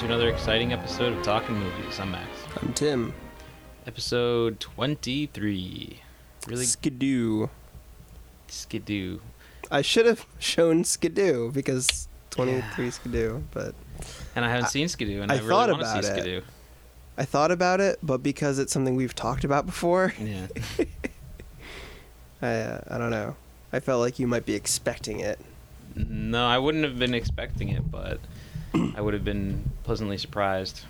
to another exciting episode of Talking Movies. I'm Max. I'm Tim. Episode 23. Really Skidoo. skidoo. I should have shown Skidoo because 23 Yeah. Skidoo, but And I haven't seen skidoo, and I, I really thought want to about see it. skidoo. I thought about it, but because it's something we've talked about before, Yeah. I uh, I don't know. I felt like you might be expecting it. no, I wouldn't have been expecting it, but I would have been pleasantly surprised.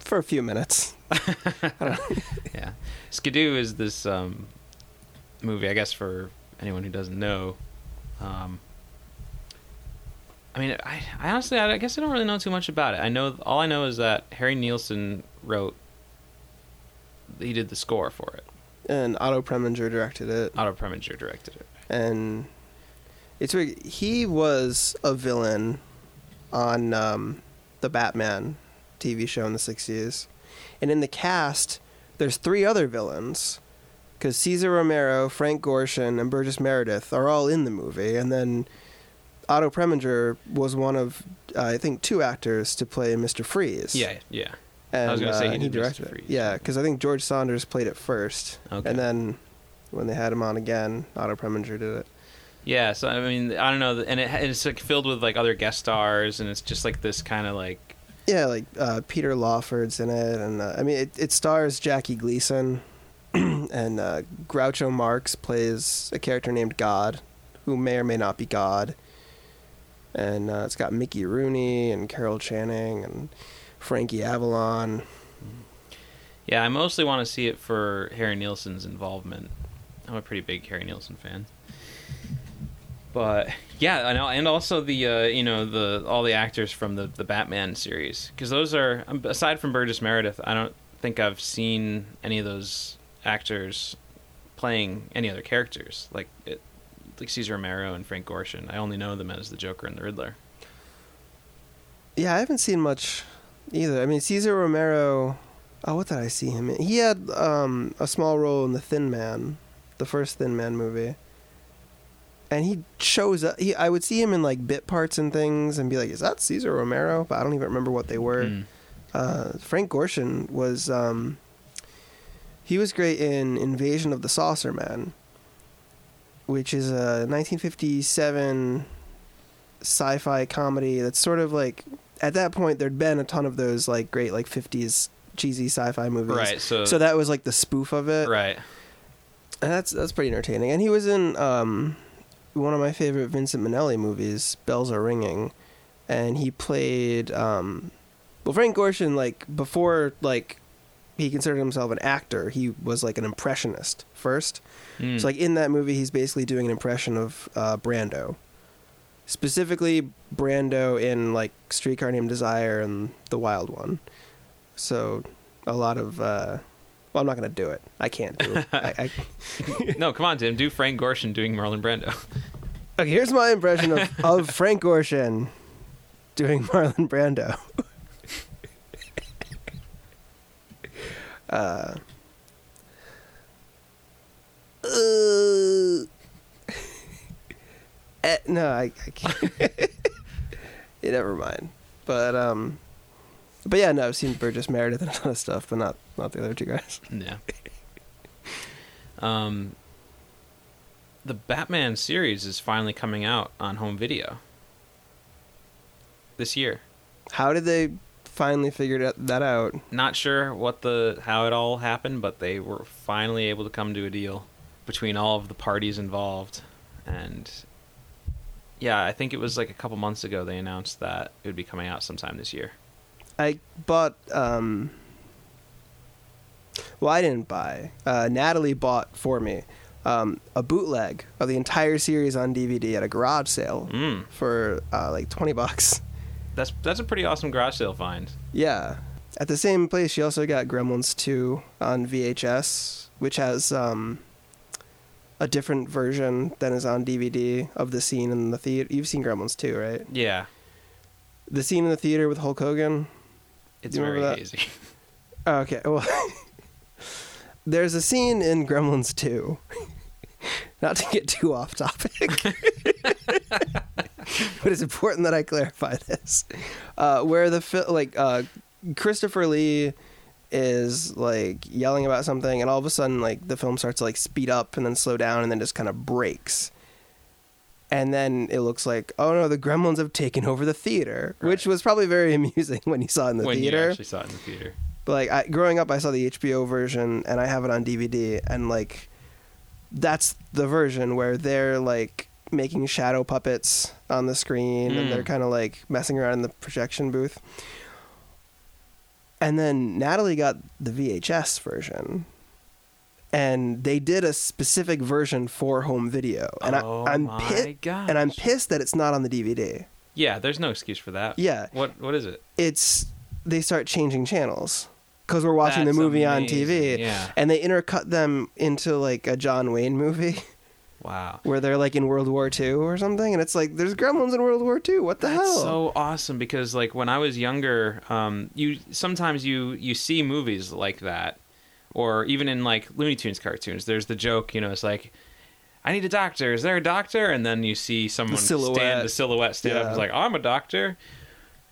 For a few minutes. yeah. Skidoo is this um, movie, I guess, for anyone who doesn't know. Um, I mean, I, I honestly, I guess I don't really know too much about it. I know all I know is that Harry Nilsson wrote, he did the score for it. And Otto Preminger directed it. Otto Preminger directed it. and it's weird. He was a villain on um, the Batman TV show in the '60s, and in the cast, there's three other villains because Cesar Romero, Frank Gorshin, and Burgess Meredith are all in the movie, and then Otto Preminger was one of uh, I think two actors to play Mr. Freeze. Yeah, yeah. and, I was gonna say uh, he and he did Mr. directed it. Freeze. Yeah, because I think George Sanders played it first, Okay. and then when they had him on again, Otto Preminger did it. Yeah, so I mean, I don't know, and it, it's like filled with like other guest stars, and it's just like this kind of like Yeah, like uh, Peter Lawford's in it, and uh, I mean, it, it stars Jackie Gleason, and uh, Groucho Marx plays a character named God, who may or may not be God, and uh, it's got Mickey Rooney and Carol Channing and Frankie Avalon. Yeah, I mostly want to see it for Harry Nilsson's involvement. I'm a pretty big Harry Nilsson fan. But yeah, I know, and also the uh, you know the all the actors from the the Batman series because those are um, aside from Burgess Meredith, I don't think I've seen any of those actors playing any other characters like it, like Cesar Romero and Frank Gorshin. I only know them as the Joker and the Riddler. Yeah, I haven't seen much either. I mean, Cesar Romero. Oh, what did I see him in? He had um, a small role in The Thin Man, the first Thin Man movie. And he shows up. He, I would see him in like bit parts and things, and be like, "Is that Cesar Romero?" But I don't even remember what they were. Mm. Uh, Frank Gorshin was. Um, he was great in Invasion of the Saucer Man, which is a 1957 sci-fi comedy that's sort of like at that point there'd been a ton of those like great like 50s cheesy sci-fi movies. Right, so, So that was like the spoof of it. right, And that's that's pretty entertaining. And he was in um, one of my favorite Vincent Minnelli movies, Bells Are Ringing, and he played um, well Frank Gorshin like before like he considered himself an actor. He was like an impressionist first. Mm. So like in that movie, he's basically doing an impression of uh, Brando, specifically Brando in like Streetcar Named Desire and The Wild One. So a lot of uh, well, I'm not gonna do it. I can't do it. I, I, no, come on, Tim, do Frank Gorshin doing Marlon Brando. okay, here's my impression of, of Frank Gorshin doing Marlon Brando. uh, uh, eh, no, I, I can't. yeah, never mind. But um, but yeah, no, I've seen Burgess Meredith and a ton of stuff, but not not the other two guys. Yeah. Um, the Batman series is finally coming out on home video this year. How did they finally figure that- that out? Not sure what the how it all happened, but they were finally able to come to a deal between all of the parties involved, and yeah, I think it was like a couple months ago they announced that it would be coming out sometime this year. I bought. um Well, I didn't buy. Uh, Natalie bought for me um, a bootleg of the entire series on DVD at a garage sale Mm, for uh, like twenty bucks. that's that's a pretty awesome garage sale find. Yeah. At the same place, she also got Gremlins 2 on VHS, which has um, a different version than is on DVD of the scene in the theater. You've seen Gremlins 2, right? Yeah, The scene in the theater with Hulk Hogan. it's very that? hazy. Oh, okay, well, there's a scene in Gremlins 2. not to get too off topic, but it's important that I clarify this. Uh, where the fi- like uh, Christopher Lee is like yelling about something, and all of a sudden, like the film starts to like speed up and then slow down, and then just kind of breaks. And then it looks like, oh no, the Gremlins have taken over the theater, which was probably very amusing when you saw it in the when you actually saw it in the theater. But like I, growing up, I saw the HBO version, and I have it on DVD, and like that's the version where they're like making shadow puppets on the screen, and Mm. they're kind of like messing around in the projection booth. And then Natalie got the VHS version, and they did a specific version for home video, and oh I, pissed, gosh. and I'm pissed that it's not on the DVD. Yeah, there's no excuse for that. Yeah, What what is it? it's they start changing channels because we're watching That's the movie on. TV, Yeah. and they intercut them into like a John Wayne movie Wow. where they're like in World War II or something, and it's like there's gremlins in World War II. What the That's hell? so awesome because like when I was younger, um, you sometimes you you see movies like that, or even in like Looney Tunes cartoons. There's the joke, you know, it's like, I need a doctor. Is there a doctor? And then you see someone silhouette. stand the silhouette stand up. Yeah. It's like I'm a doctor,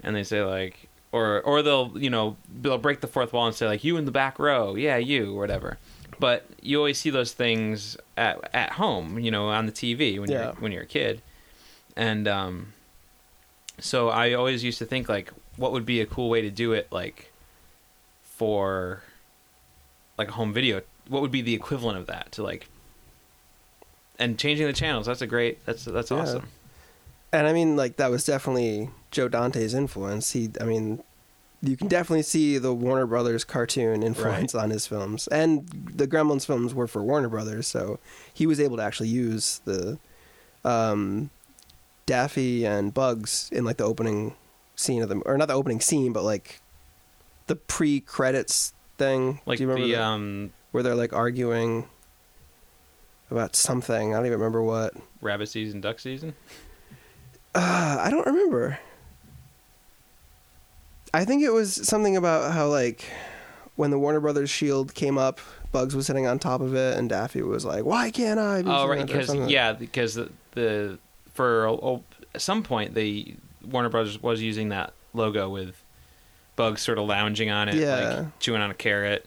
and they say like, or or they'll you know they'll break the fourth wall and say like you in the back row, yeah you or whatever. But you always see those things at at home, you know, on the TV when Yeah. you're when you're a kid, and um, so I always used to think like, what would be a cool way to do it, like, for, like a home video. What would be the equivalent of that to like, and changing the channels. That's a great. That's that's Yeah. awesome. And I mean, like that was definitely Joe Dante's influence. He, I mean, you can definitely see the Warner Brothers cartoon influence on his films, and the Gremlins films were for Warner Brothers, so he was able to actually use the um, Daffy and Bugs in like the opening scene of them, or not the opening scene, but like the pre-credits thing. Like Do you remember the that? um, where they're like arguing about something? I don't even remember what. rabbit season, duck season. Uh, I don't remember. I think it was something about how like when the Warner Brothers shield came up, Bugs was sitting on top of it, and Daffy was like, "Why can't I?" be Oh right, on it?" or because yeah, because the, the for a, a- at some point the Warner Brothers was using that logo with Bugs sort of lounging on it, Yeah. like chewing on a carrot.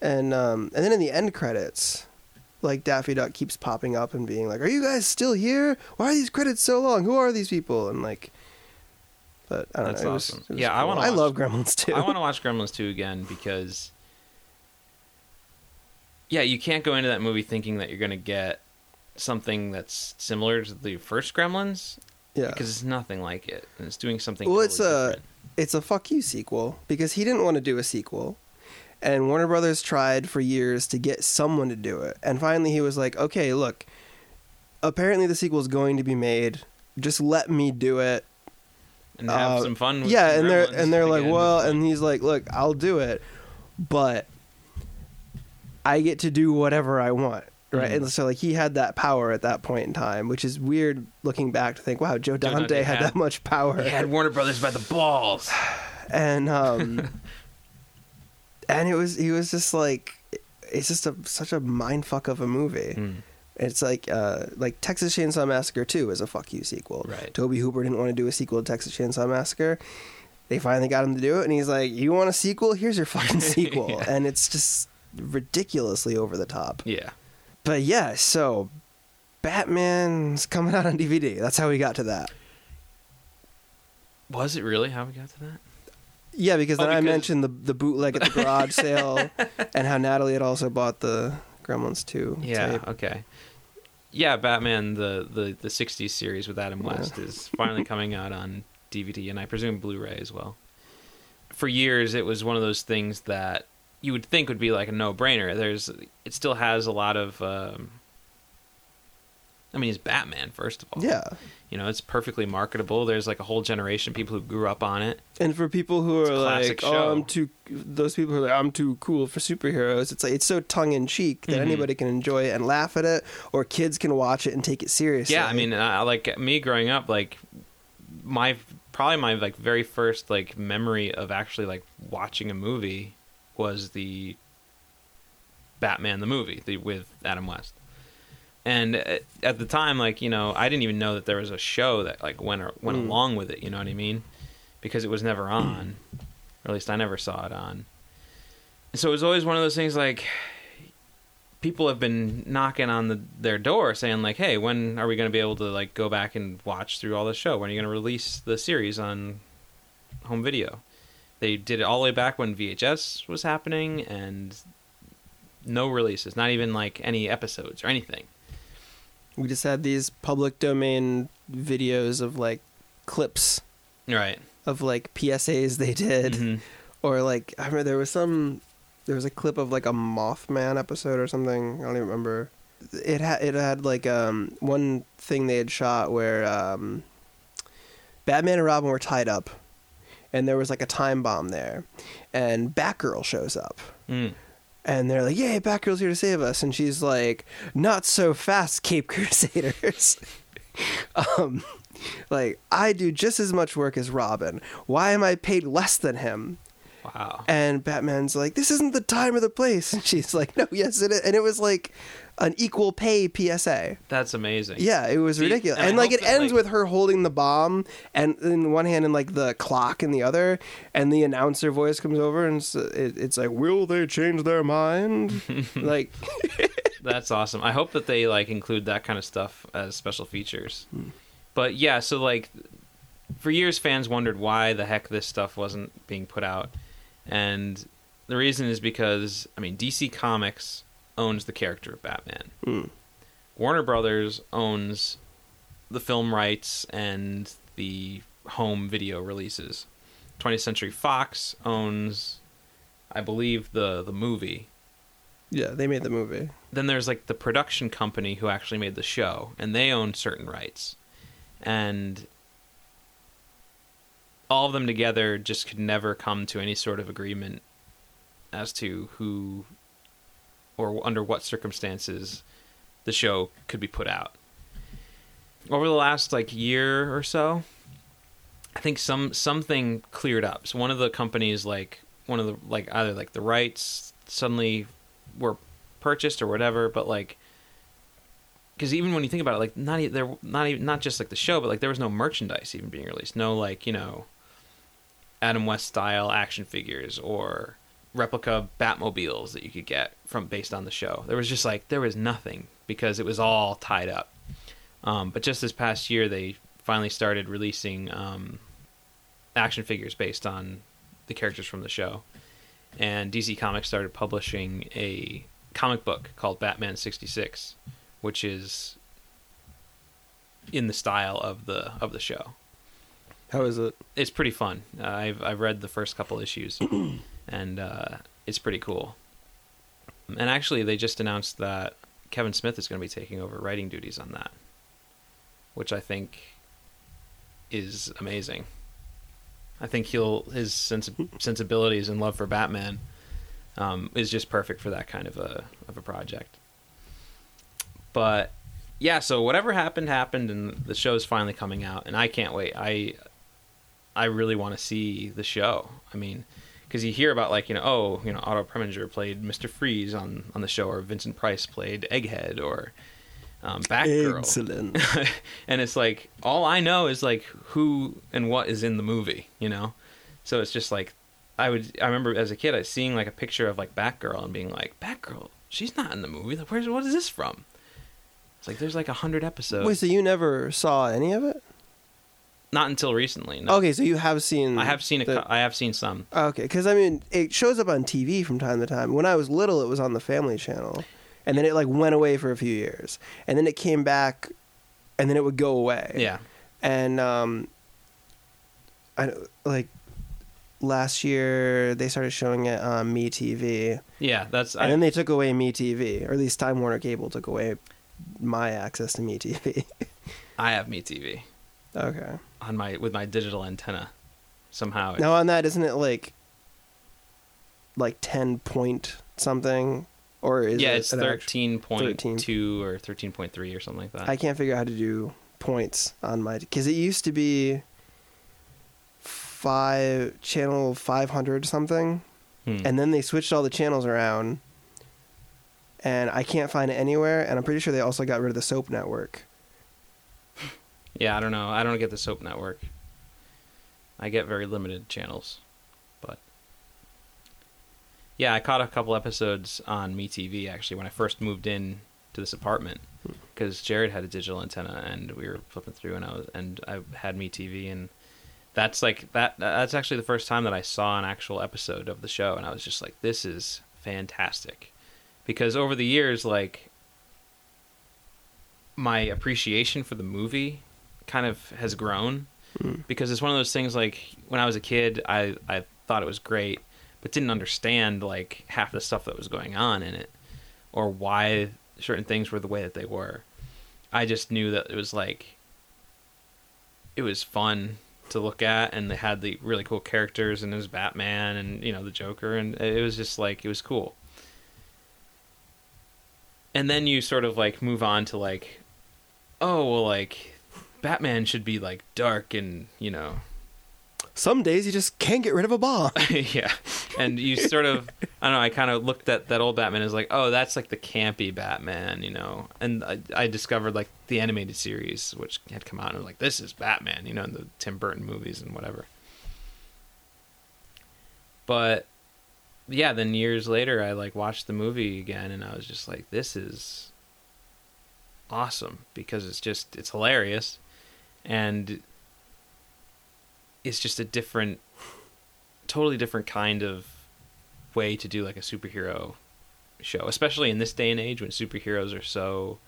and um, and then in the end credits, like Daffy Duck keeps popping up and being like, "Are you guys still here? Why are these credits so long? Who are these people?" And like, but I don't That's know. It was- awesome. it was Yeah, I wanna I watch- love Gremlins too. I want to watch Gremlins 2 again because yeah, you can't go into that movie thinking that you're going to get something that's similar to the first Gremlins yeah, because it's nothing like it and it's doing something Well, totally it's a- different. it's a fuck you sequel because he didn't want to do a sequel. And Warner Brothers tried for years to get someone to do it. And finally he was like, "Okay, look. Apparently the sequel is going to be made. Just let me do it." And have uh, some fun with yeah, and they're and they're like, "Well," and he's like, "Look, I'll do it, but I get to do whatever I want." Right, Mhm. and so like he had that power at that point in time, which is weird looking back to think, wow, Joe Dante, Dante had, had- that much power. he had Warner Brothers by the balls. and um and it was he was just like it's just a such a mind fuck of a movie Mm. It's like uh like texas chainsaw massacre 2 is a fuck you sequel Right. Tobe Hooper didn't want to do a sequel to texas chainsaw massacre they finally got him to do it and he's like you want a sequel here's your fucking sequel Yeah. and it's just ridiculously over the top Yeah. but yeah so batman's coming out on dvd that's how we got to that Was it really how we got to that? Yeah, because Oh, then I mentioned the the bootleg at the garage sale, and how Natalie had also bought the Gremlins 2 Yeah. tape. Okay. Yeah, Batman the the the '60s series with Adam Yeah. West is finally coming out on DVD and I presume Blu-ray as well. For years, it was one of those things that you would think would be like a no-brainer. There's it still has a lot of. Um, I mean, he's Batman first of all. Yeah, You know, it's perfectly marketable. There's like a whole generation of people who grew up on it. and for people who It's are like, show. "Oh, I'm too," those people who are like, "I'm too cool for superheroes," it's like it's so tongue in cheek that Mhm. anybody can enjoy it and laugh at it, or kids can watch it and take it seriously. Yeah, I mean, uh, like me growing up, like my probably my like very first like memory of actually like watching a movie was the Batman the movie the, with Adam West. And at at the time, like you know, I didn't even know that there was a show that like went or, went Mm. along with it. You know what I mean? Because it was never on, or at least I never saw it on. So it was always one of those things like people have been knocking on the, their door saying like, "Hey, when are we going to be able to like go back and watch through all the show? When are you going to release the series on home video?" They did it all the way back when VHS was happening, and no releases, not even like any episodes or anything. We just had these public domain videos of like clips Right. of like PSAs they did, Mhm. or like I remember there was some there was a clip of like a Mothman episode or something. I don't even remember. It had it had like um one thing they had shot where um Batman and Robin were tied up, and there was like a time bomb there, and Batgirl shows up. Mm. And they're like, "Yay, Batgirl's here to save us!" And she's like, "Not so fast, Cape Crusaders." um, like I do just as much work as Robin. Why am I paid less than him? Wow. And Batman's like, "This isn't the time or the place." And she's like, "No, yes, it is." And it was like an equal pay PSA. That's amazing. Yeah, it was See, ridiculous. and And like it ends like- with her holding the bomb and in one hand and like the clock in the other and the announcer voice comes over and s- it, it's like, "Will they change their mind?" like That's awesome. I hope that they like include that kind of stuff as special features. Hmm. But yeah, so like for years fans wondered why the heck this stuff wasn't being put out. And the reason is because I mean DC Comics owns the character of Batman. Hmm. Warner Brothers owns the film rights and the home video releases. 20th Century Fox owns I believe the the movie Yeah, they made the movie. then there's like the production company who actually made the show and they own certain rights and all of them together just could never come to any sort of agreement as to who or under what circumstances the show could be put out. Over the last like year or so i think some something cleared up. So one of the companies like one of the like either like the rights suddenly were purchased or whatever but like because even when you think about it like not there not even not just like the show but like there was no merchandise even being released. No like you know adam west style action figures or replica batmobiles that you could get from based on the show there was just like there was nothing because it was all tied up um, but just this past year they finally started releasing um, action figures based on the characters from the show and DC Comics started publishing a comic book called Batman 66 which is in the style of the of the show. How is it? It's pretty fun. Uh, I've I've read the first couple issues and uh, it's pretty cool. And actually they just announced that Kevin Smith is going to be taking over writing duties on that, which I think is amazing. I think he'll his sens- sensibilities and love for Batman um, is just perfect for that kind of a of a project. But yeah, so whatever happened happened, and the show's finally coming out, and I can't wait. I I really want to see the show. I mean, because you hear about like you know, oh, you know, Otto Preminger played Mister Freeze on on the show, or Vincent Price played Egghead, or um, Batgirl Excellent. and it's like all I know is like who and what is in the movie, you know. So it's just like I would. I remember as a kid, I seeing like a picture of like Batgirl and being like, Batgirl, she's not in the movie. Like, where's what is this from? It's like there's like a hundred episodes. Wait, so you never saw any of it? Not until recently. No. Okay, so you have seen. I have seen a. the- I have seen some. Okay, because I mean, it shows up on TV from time to time. When I was little, it was on the Family Channel, and then it like went away for a few years, and then it came back, and then it would go away. Yeah. and um, I like last year they started showing it on Me TV, Yeah. That's. and I, then they took away Me TV, or at least Time Warner Cable took away my access to Me TV. I have Me TV okay. On my with my digital antenna. Somehow. Now on that, isn't it like like ten point something, or is yeah, it it's thirteen point two or thirteen point three or something like that. I can't figure out how to do points on my because it used to be five channel five hundred something, Hmm. and then they switched all the channels around, and I can't find it anywhere. And I'm pretty sure they also got rid of the Soap Network. Yeah, I don't know. I don't get the Soap Network. I get very limited channels, but yeah, I caught a couple episodes on MeTV actually when I first moved in to this apartment hmm. because Jared had a digital antenna and we were flipping through and I was and I had MeTV and that's like that that's actually the first time that I saw an actual episode of the show and I was just like this is fantastic because over the years like my appreciation for the movie kind of has grown Mm. because it's one of those things like when I was a kid I I thought it was great but didn't understand like half the stuff that was going on in it or why certain things were the way that they were. I just knew that it was like it was fun to look at and they had the really cool characters and there's Batman and you know the Joker and it was just like it was cool. And then you sort of like move on to like oh well like Batman should be like dark and you know Some days you just can't get rid of a bomb. yeah, and you sort of, I don't know. I kind of looked at that old Batman as like, oh, that's like the campy Batman, you know. And I, I discovered like the animated series, which had come out, and I was like, this is Batman, you know, in the Tim Burton movies and whatever. But yeah, then years later, I like watched the movie again, and I was just like, this is awesome because it's just it's hilarious, and it's just a different totally different kind of way to do like a superhero show, especially in this day and age when superheroes are so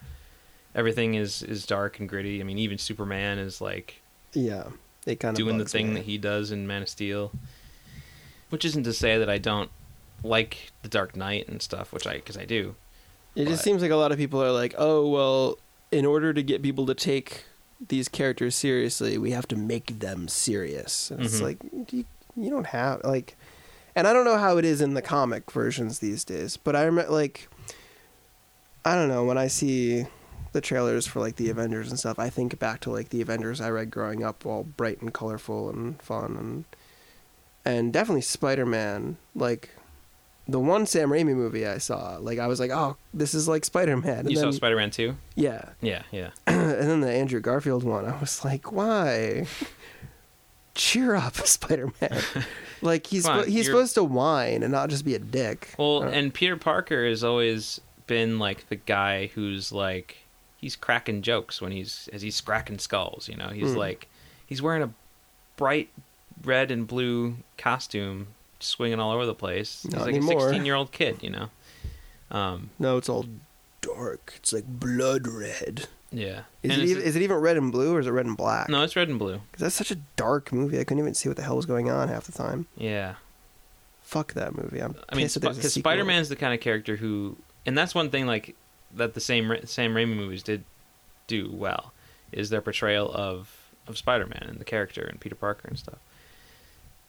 everything is is dark and gritty. I mean, even Superman is like yeah, it kind of doing the thing me. that he does in Man of Steel. Which isn't to say that I don't like the Dark Knight and stuff, which I because I do. It just seems like a lot of people are like, oh, well, in order to get people to take these characters seriously, we have to make them serious. And It's Mhm. like, you, you don't have, like, and I don't know how it is in the comic versions these days, but I remember, like, I don't know, when I see the trailers for, like, the Avengers and stuff, I think back to, like, the Avengers I read growing up, all bright and colorful and fun, and, and definitely Spider Man, like, the one Sam Raimi movie I saw, like I was like, oh, this is like Spider Man. You saw Spider Man two? yeah, Yeah, yeah. and then the Andrew Garfield one, I was like, why? Cheer up, Spider Man. like he's on, he's you're- supposed to whine and not just be a dick. Well, Uh, and Peter Parker has always been like the guy who's like he's cracking jokes when he's as he's cracking skulls. You know, he's Hmm. like he's wearing a bright red and blue costume, swinging all over the place. He's Not like anymore. a sixteen-year-old kid. You know. Um, no, it's all dark. It's like blood red. yeah. Is it even, is it even red and blue or is it red and black? no, it's red and blue. Because that's such a dark movie. I couldn't even see what the hell was going on half the time. Yeah. Fuck that movie. I'm I mean, pissed that there's a because. Spider Man's the kind of character who, and that's one thing like that the same Sam Raimi movies did do well is their portrayal of of Spider Man and the character and Peter Parker and stuff.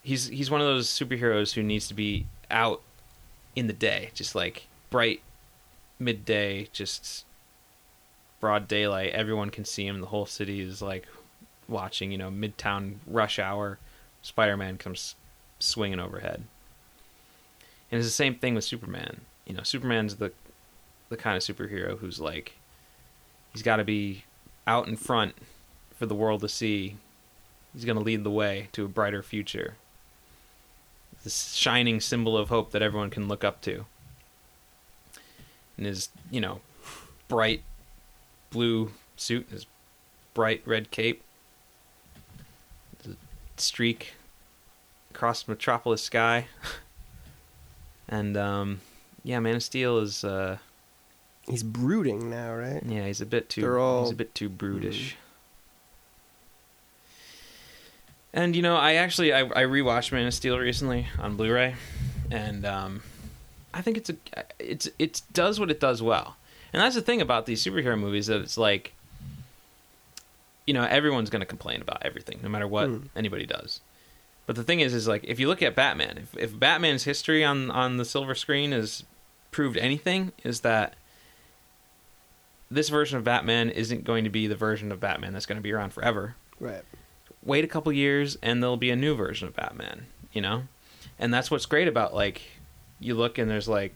He's he's one of those superheroes who needs to be out in the day, just like bright midday, just broad daylight. Everyone can see him. The whole city is like watching. You know, midtown rush hour. Spider Man comes swinging overhead. And it's the same thing with Superman. You know, Superman's the the kind of superhero who's like he's got to be out in front for the world to see. He's going to lead the way to a brighter future. This shining symbol of hope that everyone can look up to. In his, you know, bright blue suit, his bright red cape, the streak across Metropolis sky. And um, yeah, Man of Steel is uh, He's brooding now, right? yeah, he's a bit too They're all- he's a bit too brutish. And you know, I actually I, I rewatched Man of Steel recently on Blu-ray, and um, I think it's a it's it does what it does well. And that's the thing about these superhero movies that it's like, you know, everyone's going to complain about everything, no matter what Hmm. anybody does. But the thing is, is like if you look at Batman, if, if Batman's history on on the silver screen has proved anything, is that this version of Batman isn't going to be the version of Batman that's going to be around forever. Right. Wait a couple years, and there'll be a new version of Batman. You know, and that's what's great about like you look and there's like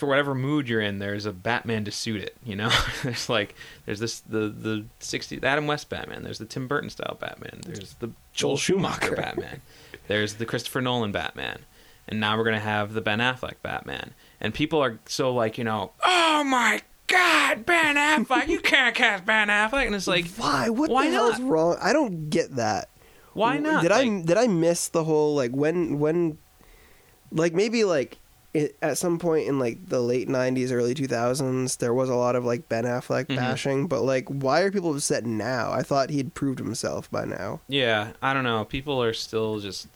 for whatever mood you're in, there's a Batman to suit it. You know, there's like there's this the the 60 Adam West Batman. There's the Tim Burton style Batman. There's the Joel Schumacher Schumacher. Batman. There's the Christopher Nolan Batman. And now we're gonna have the Ben Affleck Batman. And people are so like you know, oh my God, Ben Affleck, you can't cast Ben Affleck. And it's like, Why? What Why the hell not? is wrong? I don't get that. why not? Did I did I miss the whole like when when like maybe like it, at some point in like the late 90s early 2000s there was a lot of like Ben Affleck Mhm. bashing but like why are people upset now? I thought he'd proved himself by now. Yeah, I don't know. People are still just.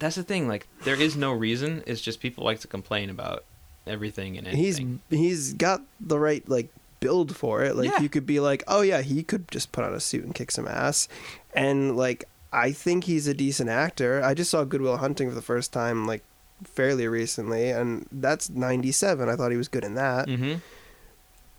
That's the thing. Like, there is no reason. It's just people like to complain about everything and He's he's got the right like build for it. Like Yeah. you could be like, "Oh yeah, he could just put on a suit and kick some ass." And like I think he's a decent actor. I just saw Good Will Hunting for the first time like fairly recently and that's 97. I thought he was good in that. hmm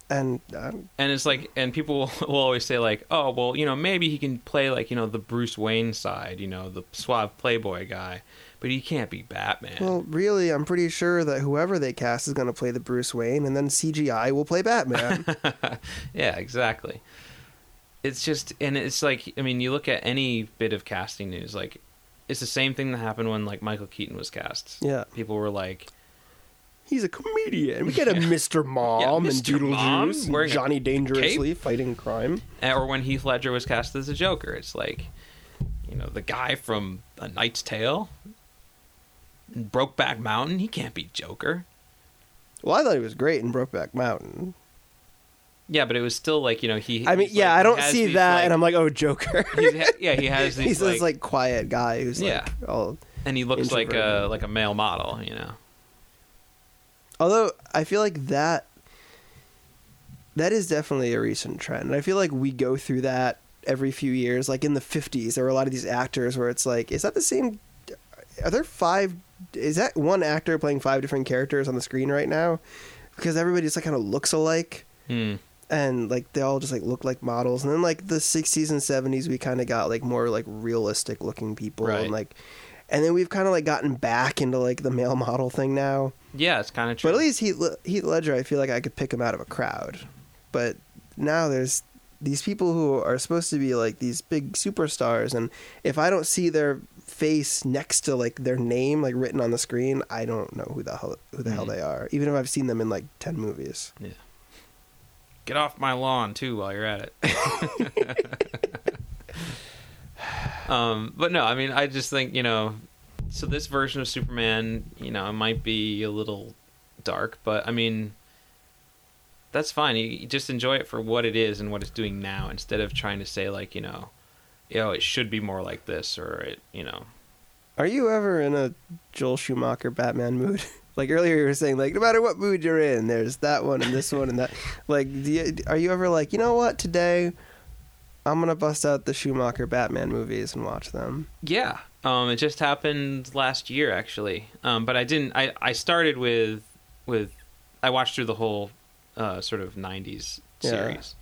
And um, And it's like, and people will always say like, oh, well, you know, maybe he can play like you know the Bruce Wayne side, you know, the suave playboy guy, but he can't be Batman. well, really, I'm pretty sure that whoever they cast is going to play the Bruce Wayne and then CGI will play Batman. yeah, exactly. It's just, and it's like, I mean, you look at any bit of casting news, like, it's the same thing that happened when like Michael Keaton was cast. yeah. People were like, He's a comedian. We get a Mr. Mom Yeah, and Mr. Mom Doodlejuice wearing and Johnny Dangerously fighting crime. Eh, or when Heath Ledger was cast as a Joker, it's like, you know, the guy from A Knight's Tale, Brokeback Mountain, he can't be Joker. Well, I thought he was great in Brokeback Mountain. Yeah, but it was still like, you know, he. I mean, yeah, like- I don't see these, that, like- and I'm like, oh, Joker. he's yeah, he has these He's like, this like quiet guy who's Yeah. like all. and he looks like a like a male model, you know. Although I feel like that that is definitely a recent trend. I feel like we go through that every few years. Like in the 50s, there were a lot of these actors where it's like, is that the same? Are there five? Is that one actor playing five different characters on the screen right now? Because everybody just like kind of looks alike. Hmm. and like they all just like look like models and then like the 60s and 70s we kind of got like more like realistic looking people Right. and like and then we've kind of like gotten back into like the male model thing now Yeah, it's kind of true. but at least Heath, Heath Ledger I feel like I could pick him out of a crowd but now there's these people who are supposed to be like these big superstars and if I don't see their face next to like their name like written on the screen I don't know who the hell who the hell Mhm. they are even if I've seen them in like 10 movies Yeah. Get off my lawn too while you're at it. um, but no, I mean, I just think you know. So this version of Superman, you know, it might be a little dark, but I mean, that's fine. You, you just enjoy it for what it is and what it's doing now, instead of trying to say like, you know, you know, it should be more like this, or it, you know, Are you ever in a Joel Schumacher Batman mood? like earlier, you were saying, like no matter what mood you're in, there's that one and this one and that. Like, do you, are you ever like, you know what? Today, I'm gonna bust out the Schumacher Batman movies and watch them. Yeah. Um, it just happened last year, actually. Um, but I didn't. I, I started with with I watched through the whole uh, sort of '90s Yeah. series.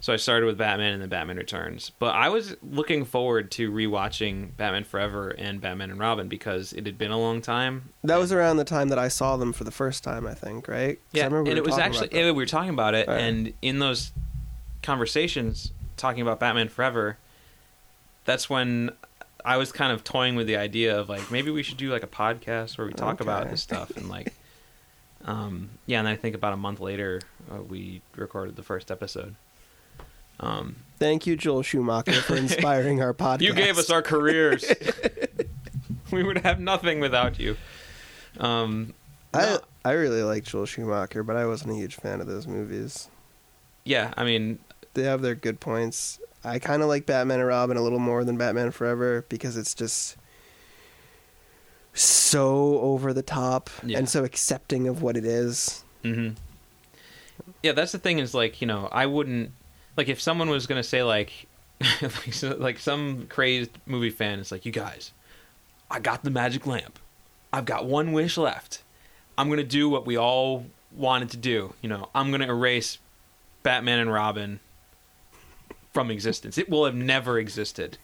So I started with Batman and then Batman Returns. But I was looking forward to rewatching Batman Forever and Batman and Robin because it had been a long time. That was around the time that I saw them for the first time, I think, right? Yeah, we and were it was actually yeah, we were talking about it, Right. and in those conversations talking about Batman Forever, that's when I was kind of toying with the idea of like maybe we should do like a podcast where we talk about this stuff and like, um, yeah, and I think about a month later uh, we recorded the first episode. Um, Thank you, Joel Schumacher, for inspiring our podcast. you gave us our careers. we would have nothing without you. Um, I I really like Joel Schumacher, but I wasn't a huge fan of those movies. yeah, I mean, they have their good points. I kind of like Batman and Robin a little more than Batman Forever because it's just so over the top Yeah. and so accepting of what it is. hmm Yeah, that's the thing. Is like you know, I wouldn't like if someone was gonna say like, like, so- like some crazed movie fan is like, you guys, I got the magic lamp. I've got one wish left. I'm gonna do what we all wanted to do. You know, I'm gonna erase Batman and Robin from existence. It will have never existed.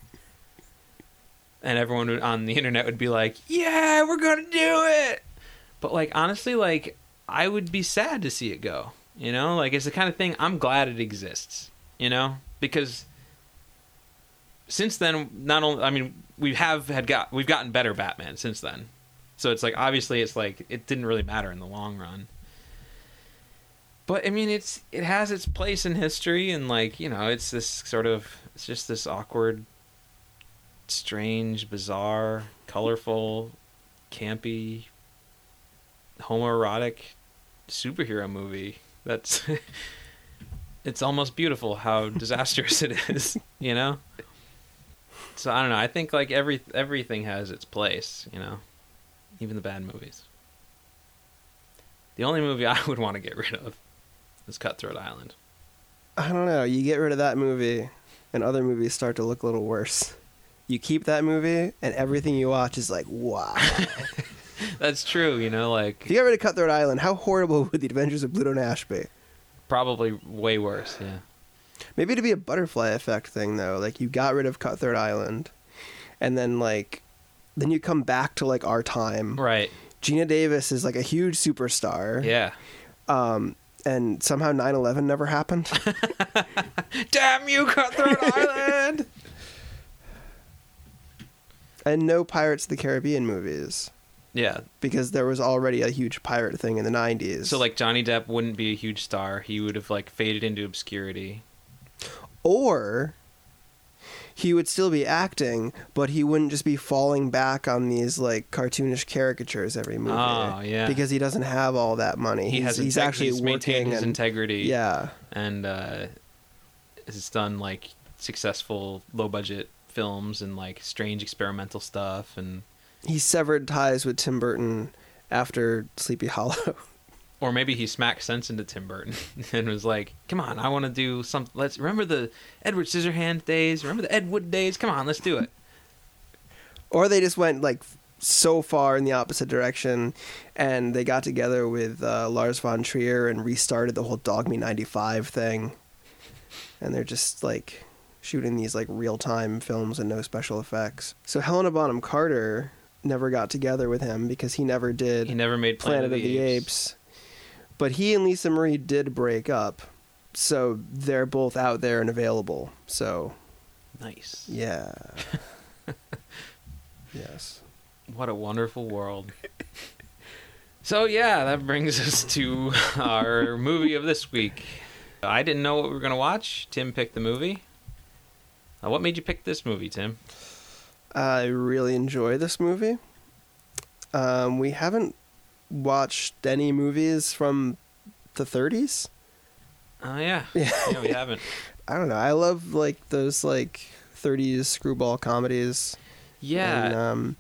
And everyone on the internet would be like, "Yeah, we're gonna do it." But like honestly, like I would be sad to see it go. You know, like it's the kind of thing I'm glad it exists. You know, because since then, not only I mean we have had got we've gotten better Batman since then. So it's like obviously it's like it didn't really matter in the long run. But I mean it's it has its place in history and like, you know, it's this sort of it's just this awkward strange, bizarre, colorful, campy homoerotic superhero movie. That's it's almost beautiful how disastrous it is, you know? So I don't know. I think like every everything has its place, you know, even the bad movies. The only movie I would want to get rid of is Cutthroat Island. I don't know. You get rid of that movie, and other movies start to look a little worse. You keep that movie, and everything you watch is like, wow. That's true, you know, like if you got rid of Cutthroat Island, how horrible would the Adventures of Pluto Nash be? Probably way worse. Yeah. Maybe it'd be a butterfly effect thing though. Like you got rid of Cutthroat Island, and then like, then you come back to like our time. Right. Geena Davis is like a huge superstar. Yeah. Um, and somehow 9/11 never happened. Damn you, Cutthroat Island! and no Pirates of the Caribbean movies Yeah. because there was already a huge pirate thing in the 90s. So like Johnny Depp wouldn't be a huge star. He would have like faded into obscurity. or he would still be acting, but he wouldn't just be falling back on these like cartoonish caricatures every movie. Oh, yeah. Because he doesn't have all that money. He he's, has he's integ- actually he's maintained his and integrity. yeah. and uh, has done like successful low budget films and like strange experimental stuff and He severed ties with Tim Burton after Sleepy Hollow. or maybe he smacked sense into Tim Burton and was like, "Come on, I want to do some. Let's remember the Edward Scissorhands days. Remember the Ed Wood days. Come on, let's do it." or they just went like so far in the opposite direction and they got together with uh, Lars von Trier and restarted the whole Dogme 95 thing. And they're just like shooting these like real-time films and no special effects. So Helena Bonham Carter never got together with him because he never did He never made Planet, of the Apes. But he and Lisa Marie did break up. So they're both out there and available. So, Nice. yeah. yes. What a wonderful world. so yeah, that brings us to our movie of this week. I didn't know what we were gonna watch. Tim picked the movie. Uh, what made you pick this movie, Tim? I really enjoy this movie. Um, we haven't watched any movies from the 30s. Oh yeah, Yeah. yeah, we haven't. I don't know. I love like those like 30s screwball comedies. Yeah, And, um,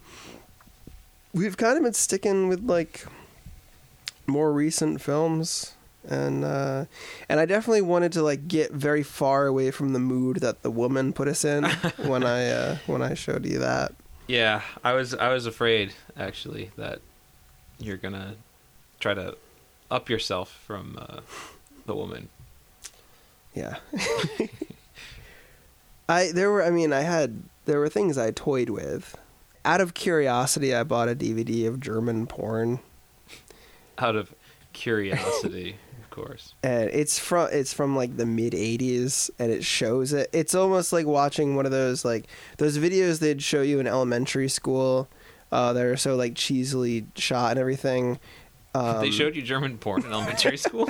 we've kind of been sticking with like more recent films and uh and I definitely wanted to like get very far away from the mood that the woman put us in when I uh when I showed you that. yeah. I was I was afraid actually that you're gonna try to up yourself from uh, the woman. Yeah. I there were I mean I had there were things I toyed with. Out of curiosity I bought a DVD of German porn Out of curiosity, course. and it's from it's from like the mid 80s and it shows it. It's almost like watching one of those like those videos they'd show you in elementary school uh that are so like cheesily shot and everything. Um, they showed you German porn in elementary school.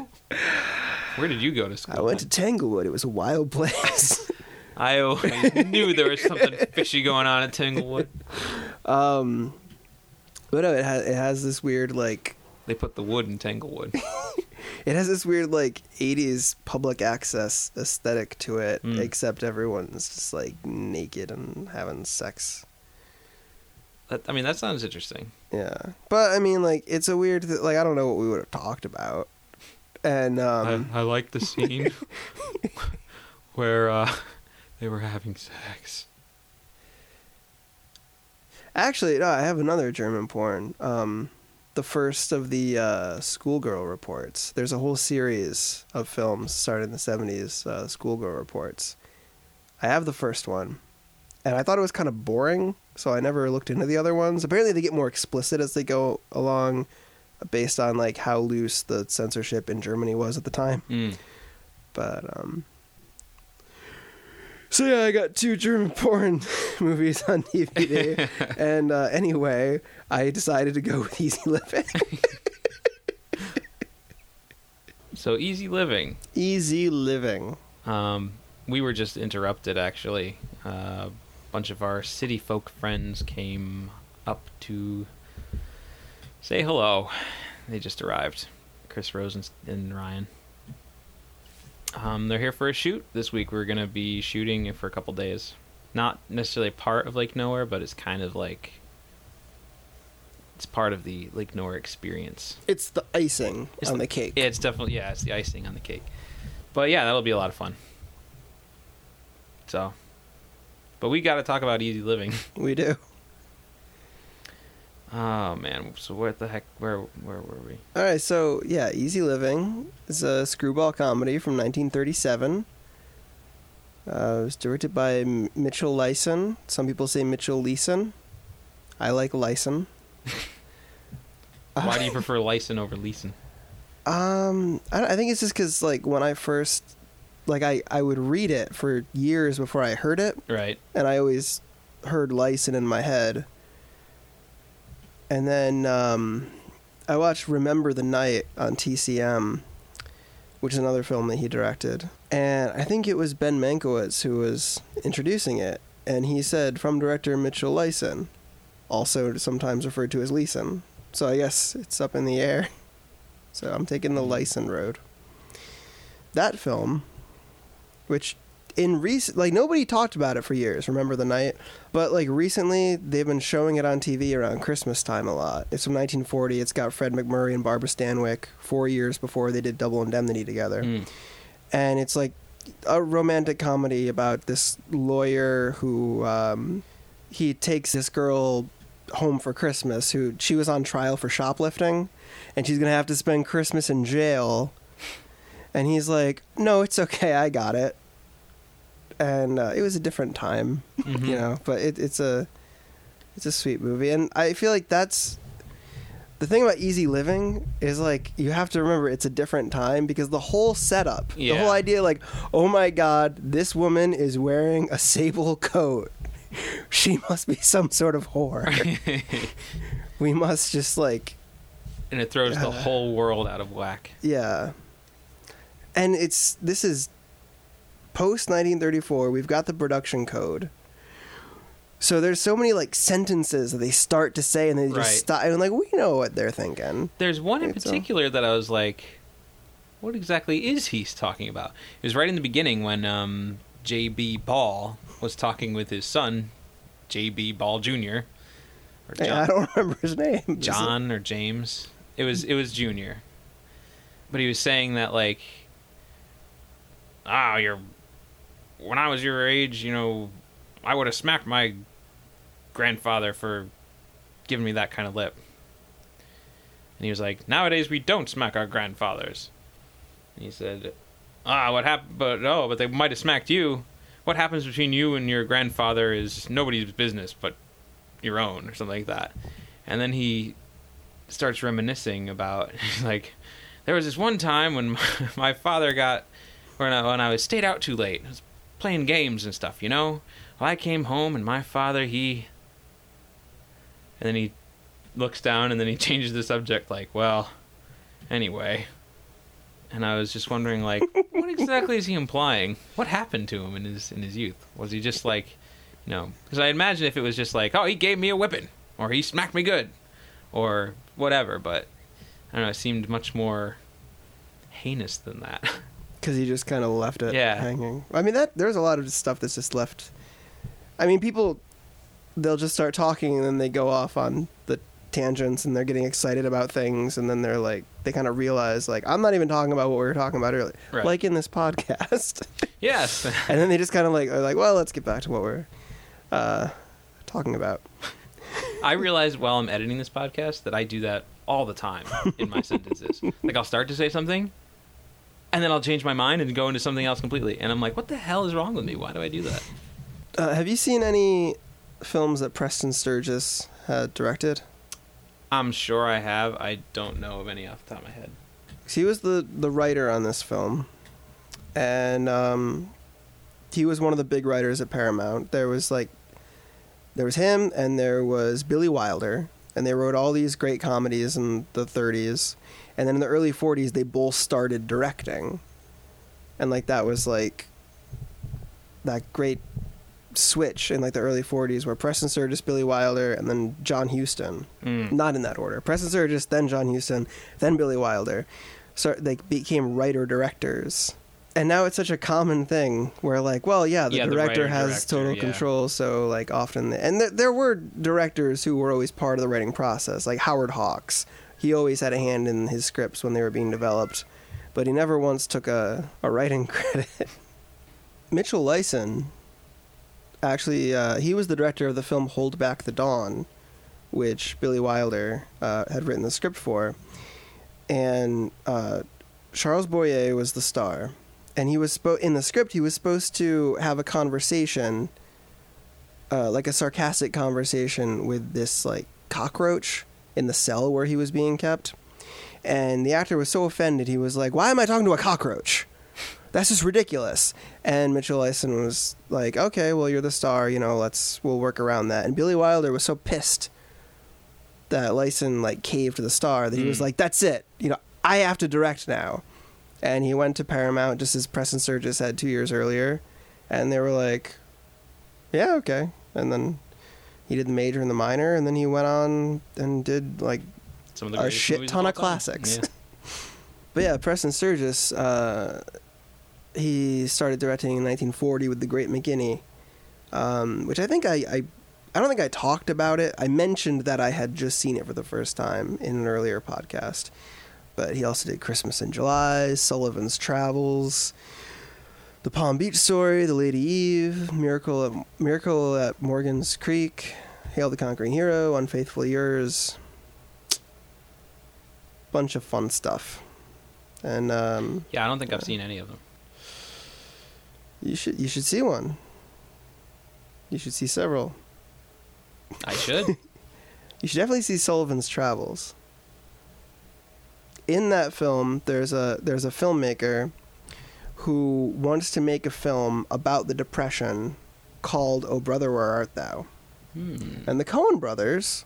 Where did you go to school? I went to Tanglewood. It was a wild place. I always knew there was something fishy going on at Tanglewood. um but no, it has it has this weird like They put the wood in Tanglewood. It has this weird like '80s public access aesthetic to it, Mm. except everyone's just like naked and having sex. That, I mean, that sounds interesting. Yeah, but I mean, like it's a weird th- like I don't know what we would have talked about, and um, I, I like the scene where uh, they were having sex. actually, no, I have another German porn. Um, the first of the uh, schoolgirl reports. There's a whole series of films started in the '70s. Uh, schoolgirl reports. I have the first one, and I thought it was kind of boring, so I never looked into the other ones. Apparently, they get more explicit as they go along. based on like how loose the censorship in Germany was at the time. Mm. But um so yeah, I got two German porn movies on DVD, and uh, anyway, I decided to go with Easy Living. So easy living. Easy Living. Um, we were just interrupted actually. Uh, a bunch of our city folk friends came up to say hello. They just arrived. Chris Rose and, and Ryan. Um, they're here for a shoot this week. We're gonna be shooting for a couple days. Not necessarily part of Lake Nowhere, but it's kind of like it's part of the Lake Nowhere experience. It's the icing It's on the- the cake. Yeah, it's definitely yeah, it's the icing on the cake. But yeah, that'll be a lot of fun. So, but we got to talk about easy living. we do. Oh man, so what the heck? Where where were we? All right, so yeah, Easy Living is a screwball comedy from 1937. Uh, it was directed by M- Mitchell Lyson. Some people say Mitchell Leeson. I like Lyson. Why do you prefer Lyson over Leeson? Um, I, I think it's just because like when I first, like I I would read it for years before I heard it, Right. and I always heard Lyson in my head. And then um, I watched Remember the Night on TCM, which is another film that he directed. And I think it was Ben Mankiewicz who was introducing it. And he said, from director Mitchell Lyson, also sometimes referred to as Leeson. So I guess it's up in the air. So I'm taking the Lyson road. That film, which in recent like nobody talked about it for years remember the night but like recently they've been showing it on tv around christmas time a lot it's from 1940 it's got fred macmurray and barbara stanwyck four years before they did double indemnity together Mm. and it's like a romantic comedy about this lawyer who um, he takes this girl home for christmas who she was on trial for shoplifting and she's gonna have to spend christmas in jail. And he's like no it's okay i got it. And uh, it was a different time Mhm. you know but it, it's a it's a sweet movie. And i feel like that's the thing about easy living is like you have to remember it's a different time because the whole setup the whole idea like oh my god this woman is wearing a sable coat she must be some sort of whore we must just like and it throws the Uh. whole world out of whack. yeah and it's this is post 1934 we've got the production code so there's so many like sentences that they start to say and they just Right. stop and like we know what they're thinking There's one in particular that I was like, what exactly is he talking about? It was right in the beginning when um, J.B. Ball was talking with his son, J.B. Ball Jr. Or Hey, i don't remember his name John or James. It was it was Junior, but he was saying that like, ah, you're. When I was your age, you know, I would have smacked my grandfather for giving me that kind of lip. And he was like, nowadays we don't smack our grandfathers. And he said, ah, what happened? But oh, but they might have smacked you. What happens between you and your grandfather is nobody's business but your own, or something like that. And then he starts reminiscing about like there was this one time when my, father got when I, when I was stayed out too late. I was playing games and stuff, you know. Well, I came home and my father he and then he looks down and then he changes the subject like, well, anyway. And I was just wondering like what exactly is he implying? What happened to him in his in his youth? Was he just like you know, because I imagine if it was just like, oh, he gave me a whipping, or he smacked me good, or whatever, but I don't know, it seemed much more heinous than that. because he just kind of left it Yeah. hanging. I mean, that there's a lot of stuff that's just left. I mean, people they'll just start talking and then they go off on the tangents and they're getting excited about things and then they're like they kind of realize like I'm not even talking about what we were talking about earlier, Right. like in this podcast. yes. and then they just kind of like are like, well, let's get back to what we're uh, talking about. I realized while I'm editing this podcast that I do that all the time in my sentences. Like I'll start to say something, and then I'll change my mind and go into something else completely. And I'm like, what the hell is wrong with me? Why do I do that? Uh, have you seen any films that Preston Sturges had directed? I'm sure I have. I don't know of any off the top of my head. he was the the writer on this film, and um, he was one of the big writers at Paramount. There was like, there was him, and there was Billy Wilder, and they wrote all these great comedies in the 30s, and then in the early 40s they both started directing, and like that was like that great switch in like the early 40s where Preston Sturges, Billy Wilder, and then John Huston Mm. not in that order. Preston Sturges, then John Huston, then Billy Wilder. So they became writer directors. And now it's such a common thing where, like, well, yeah, the Yeah, director writer, has director, total yeah. control. So, like, often, and th- there were directors who were always part of the writing process, like Howard Hawks. He always had a hand in his scripts when they were being developed, but he never once took a, a writing credit. Mitchell Lyson, actually, uh, he was the director of the film Hold Back the Dawn, which Billy Wilder uh, had written the script for. And uh, Charles Boyer was the star. And he was spo- in the script, he was supposed to have a conversation, uh, like a sarcastic conversation with this like cockroach in the cell where he was being kept. And the actor was so offended, he was like, "Why am I talking to a cockroach? That's just ridiculous." And Mitchell Lyson was like, "Okay, well, you're the star, you know. Let's we'll work around that." And Billy Wilder was so pissed that Lyson like caved to the star that he was Mm. like, "That's it. You know, I have to direct now." And he went to Paramount just as Preston Sturges had two years earlier, and they were like, "Yeah, okay." And then he did the major and the minor, and then he went on and did like Some of the a shit ton of classics. Yeah. But yeah, Preston Sturges, uh, he started directing in 1940 with The Great McGinty, um, which I think I, I, I don't think I talked about it. I mentioned that I had just seen it for the first time in an earlier podcast. But he also did Christmas in July, Sullivan's Travels, The Palm Beach Story, The Lady Eve, Miracle at, Miracle at Morgan's Creek, Hail the Conquering Hero, Unfaithful Yours. Bunch of fun stuff. And um, yeah, I don't think I've seen any of them. You should you should see one. You should see several. I should. You should definitely see Sullivan's Travels. In that film, there's a there's a filmmaker who wants to make a film about the Depression called "Oh Brother, Where Art Thou?" Hmm. And the Coen brothers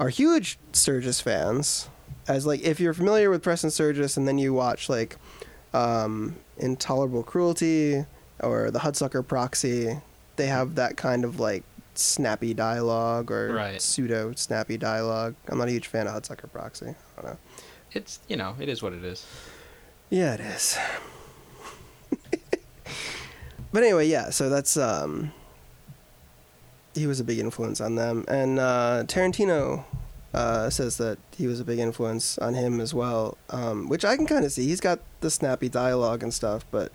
are huge Sturges fans. As like if you're familiar with Preston Sturges and then you watch like um, Intolerable Cruelty or The Hudsucker Proxy, they have that kind of like snappy dialogue or Right. pseudo snappy dialogue. I'm not a huge fan of Hudsucker Proxy. I don't know. It's you know it is what it is. Yeah, it is. but anyway, yeah. So that's um, he was a big influence on them, and uh, Tarantino uh, says that he was a big influence on him as well, um, which I can kind of see. He's got the snappy dialogue and stuff, but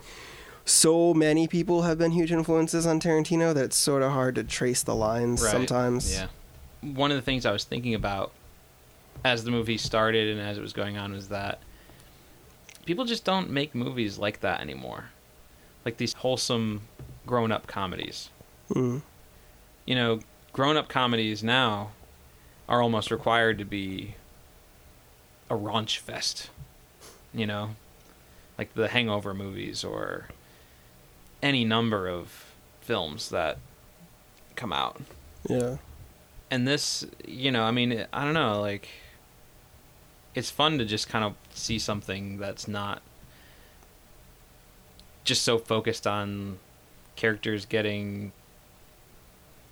so many people have been huge influences on Tarantino that it's sort of hard to trace the lines Right. sometimes. Yeah. One of the things I was thinking about as the movie started and as it was going on was that people just don't make movies like that anymore. Like these wholesome grown up comedies. Mm. You know, grown up comedies now are almost required to be a raunch fest. You know? Like the hangover movies or any number of films that come out Yeah. and this you know i mean i don't know like it's fun to just kind of see something that's not just so focused on characters getting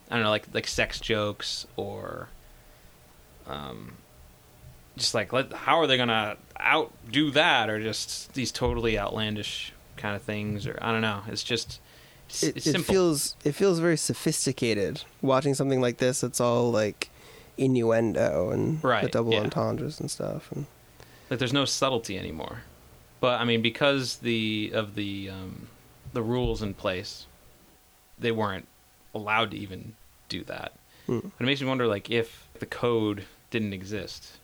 i don't know like like sex jokes or um just like let, how are they gonna outdo that or just these totally outlandish kind of things or i don't know it's just it's, it, it's it feels it feels very sophisticated watching something like this it's all like innuendo and the double yeah. entendres and stuff and like there's no subtlety anymore but i mean because the of the um the rules in place they weren't allowed to even do that Hmm. but it makes me wonder like if the code didn't exist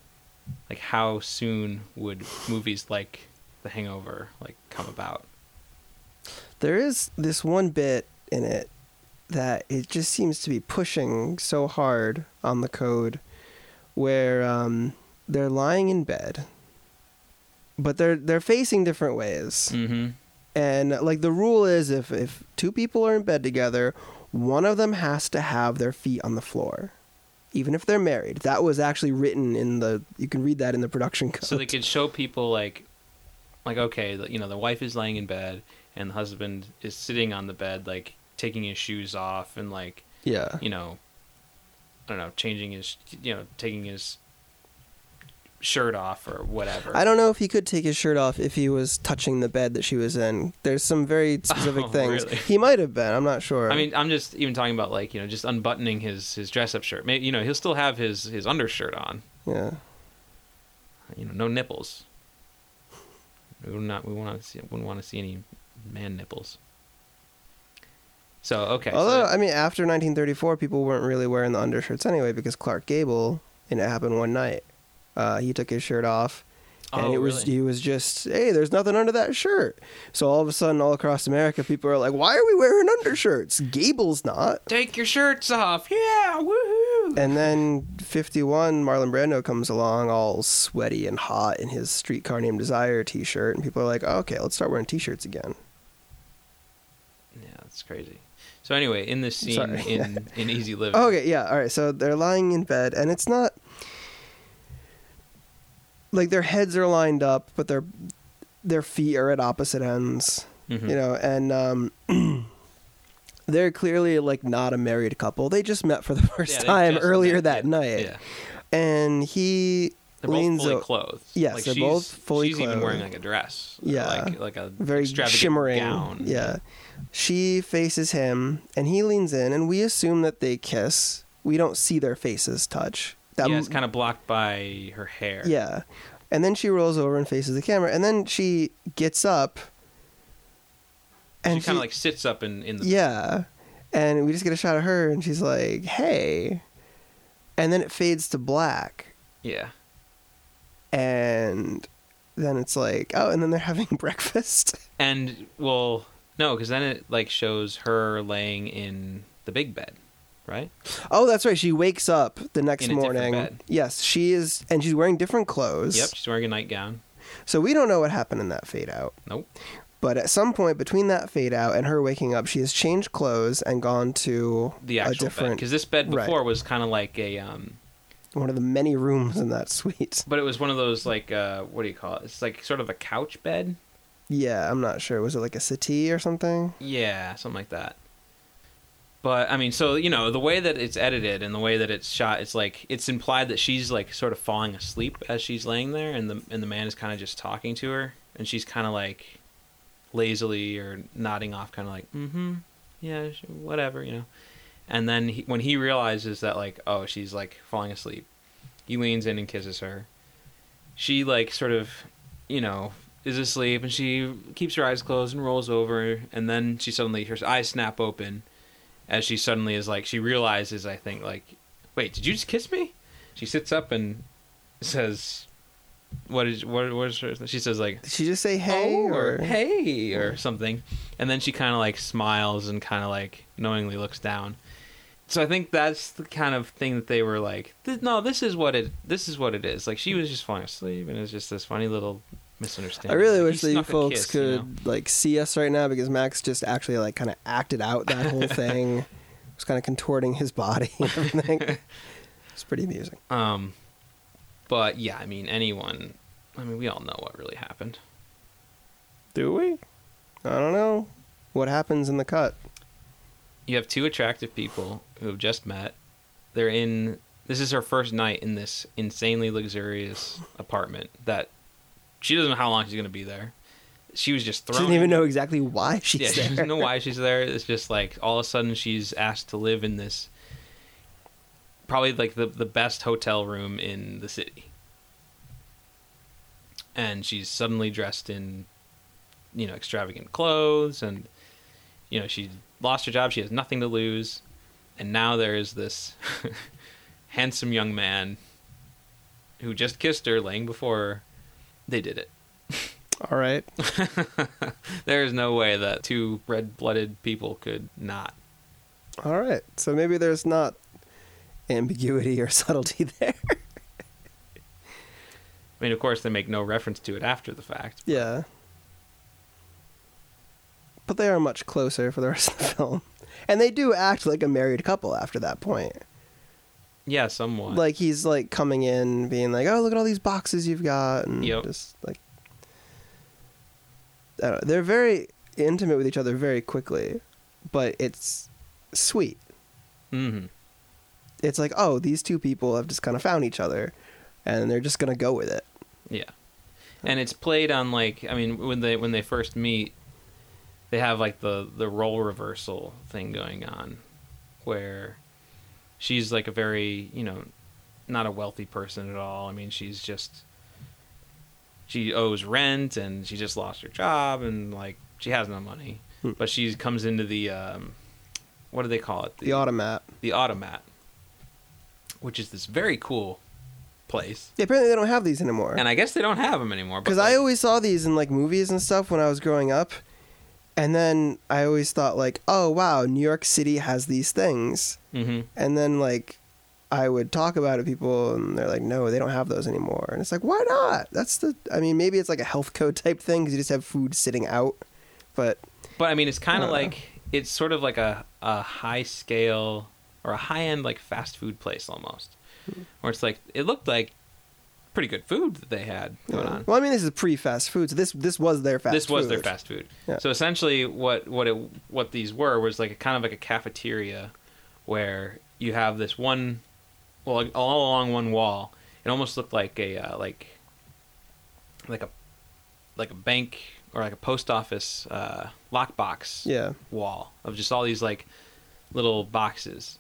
like how soon would movies like the hangover like come about there is this one bit in it that it just seems to be pushing so hard on the code where um, they're lying in bed, but they're they're facing different ways. Mm-hmm. And like the rule is, if if two people are in bed together, one of them has to have their feet on the floor, even if they're married. That was actually written in the. You can read that in the production code. So they could show people like, like okay, you know, the wife is laying in bed and the husband is sitting on the bed, like taking his shoes off and like, yeah. you know, I don't know, changing his, you know, taking his shirt off or whatever. I don't know if he could take his shirt off if he was touching the bed that she was in. There's some very oh, specific Oh, things. really? He might have been. I'm not sure. I mean, I'm just even talking about like you know, just unbuttoning his his dress up shirt. Maybe you know, he'll still have his his undershirt on. yeah. You know, no nipples. We would not. We want to see. Wouldn't want to see any man nipples. So okay. Although, that- I mean, after 1934, people weren't really wearing the undershirts anyway because Clark Gable, and it happened one night. Uh, he took his shirt off, and Oh, it was really? he was just, hey, there's nothing under that shirt. So all of a sudden, all across America, people are like, why are we wearing undershirts? Gable's not. take your shirts off. Yeah, woohoo! And then 51, Marlon Brando comes along, all sweaty and hot in his Streetcar Named Desire T-shirt, and people are like, oh, okay, let's start wearing T-shirts again. yeah, that's crazy. So anyway, in this scene in in Easy Living. Okay, yeah, all right. So they're lying in bed, and it's not like their heads are lined up, but their their feet are at opposite ends. Mhm. You know, and um, they're clearly like not a married couple. They just met for the first Yeah, time earlier met, that yeah, night, Yeah, and he they're both leans fully o- clothed. Yes, like they're both fully She's even wearing like a dress. Yeah. like like a very shimmering. gown. Yeah. She faces him and he leans in and we assume that they kiss. We don't see their faces touch. That yeah, it's kind of blocked by her hair. Yeah. And then she rolls over and faces the camera and then she gets up and she kind of like sits up in in the Yeah. And we just get a shot of her and she's like, "Hey." And then it fades to black yeah. and then it's like, "Oh, and then they're having breakfast." And well, no, because then it like shows her laying in the big bed, right? Oh, that's right. She wakes up the next In a different morning. bed. Yes, she is, and she's wearing different clothes. Yep, she's wearing a nightgown. So we don't know what happened in that fade out. Nope. But at some point between that fade out and her waking up, she has changed clothes and gone to The a actual bed, different because this bed Right. before was kind of like a um, one of the many rooms in that suite. but it was one of those like uh, what do you call it? It's like sort of a couch bed. Yeah, I'm not sure. Was it like a settee or something? Yeah, something like that. But I mean, so you know, the way that it's edited and the way that it's shot, it's like it's implied that she's like sort of falling asleep as she's laying there, and the and the man is kind of just talking to her, and she's kind of like lazily or nodding off, kind of like, mm-hmm, yeah, whatever, you know. And then he, when he realizes that like, oh, she's like falling asleep, he leans in and kisses her. She like sort of, you know, is asleep and she keeps her eyes closed and rolls over and then she suddenly her eyes snap open as she suddenly is like she realizes I think like wait did you just kiss me? She sits up and says what is what what is her she says like Did she just say hey oh, or or hey or something. And then she kind of like smiles and kind of like knowingly looks down. So i think that's the kind of thing that they were like no this is what it this is what it is. Like she was just falling asleep and it's just this funny little misunderstanding I really wish that you folks kiss, could you know? like see us right now because Max just actually like kind of acted out that whole thing. was kind of contorting his body and everything. it's pretty amusing. um but yeah i mean anyone i mean we all know what really happened Do we? I don't know. What happens in the cut? you have two attractive people who have just met. They're in. This is her first night in this insanely luxurious apartment that she doesn't know how long she's going to be there. She was just She thrown. doesn't even know exactly why she's yeah, there. she doesn't know why she's there. It's just like all of a sudden she's asked to live in this, probably like the the best hotel room in the city, and she's suddenly dressed in, you know, extravagant clothes, and you know she lost her job. She has nothing to lose, and now there is this handsome young man who just kissed her, laying before her. They did it. All right. there is no way that two red-blooded people could not. All right. So maybe there's not ambiguity or subtlety there. I mean, of course, they make no reference to it after the fact. Yeah. But they are much closer for the rest of the film. And they do act like a married couple after that point. Yeah, somewhat. Like he's like coming in being like, "Oh, look at all these boxes you've got." And Yep. just like know. They're very intimate with each other very quickly, but it's sweet. Mm-hmm. It's like, "Oh, these two people have just kind of found each other and they're just going to go with it." Yeah, and it's played on like I mean when they when they first meet, they have like the the role reversal thing going on, where she's like a very you know not a wealthy person at all. I mean she's just she owes rent and she just lost her job and like she has no money, Hmm. but she comes into the um, what do they call it The automat. the automat, which is this very cool place. Yeah, apparently they don't have these anymore. And I guess they don't have them anymore. Because I always saw these in like movies and stuff when I was growing up, and then I always thought like, oh wow, New York City has these things, Mhm. and then like I would talk about it to people, and they're like, no, they don't have those anymore, and it's like, why not? That's the, I mean, maybe it's like a health code type thing because you just have food sitting out, but But I mean, it's kind of like it's sort of like a a high scale or a high end like fast food place almost, Hmm. where it's like it looked like pretty good food that they had going on. well, I mean, this is pre-fast food, so this this was their fast. this was their food. fast food. Yeah. So essentially, what what it what these were was like a kind of like a cafeteria, where you have this one, well, all along one wall. It almost looked like a uh, like like a like a bank or like a post office uh, lockbox Yeah, wall of just all these like little boxes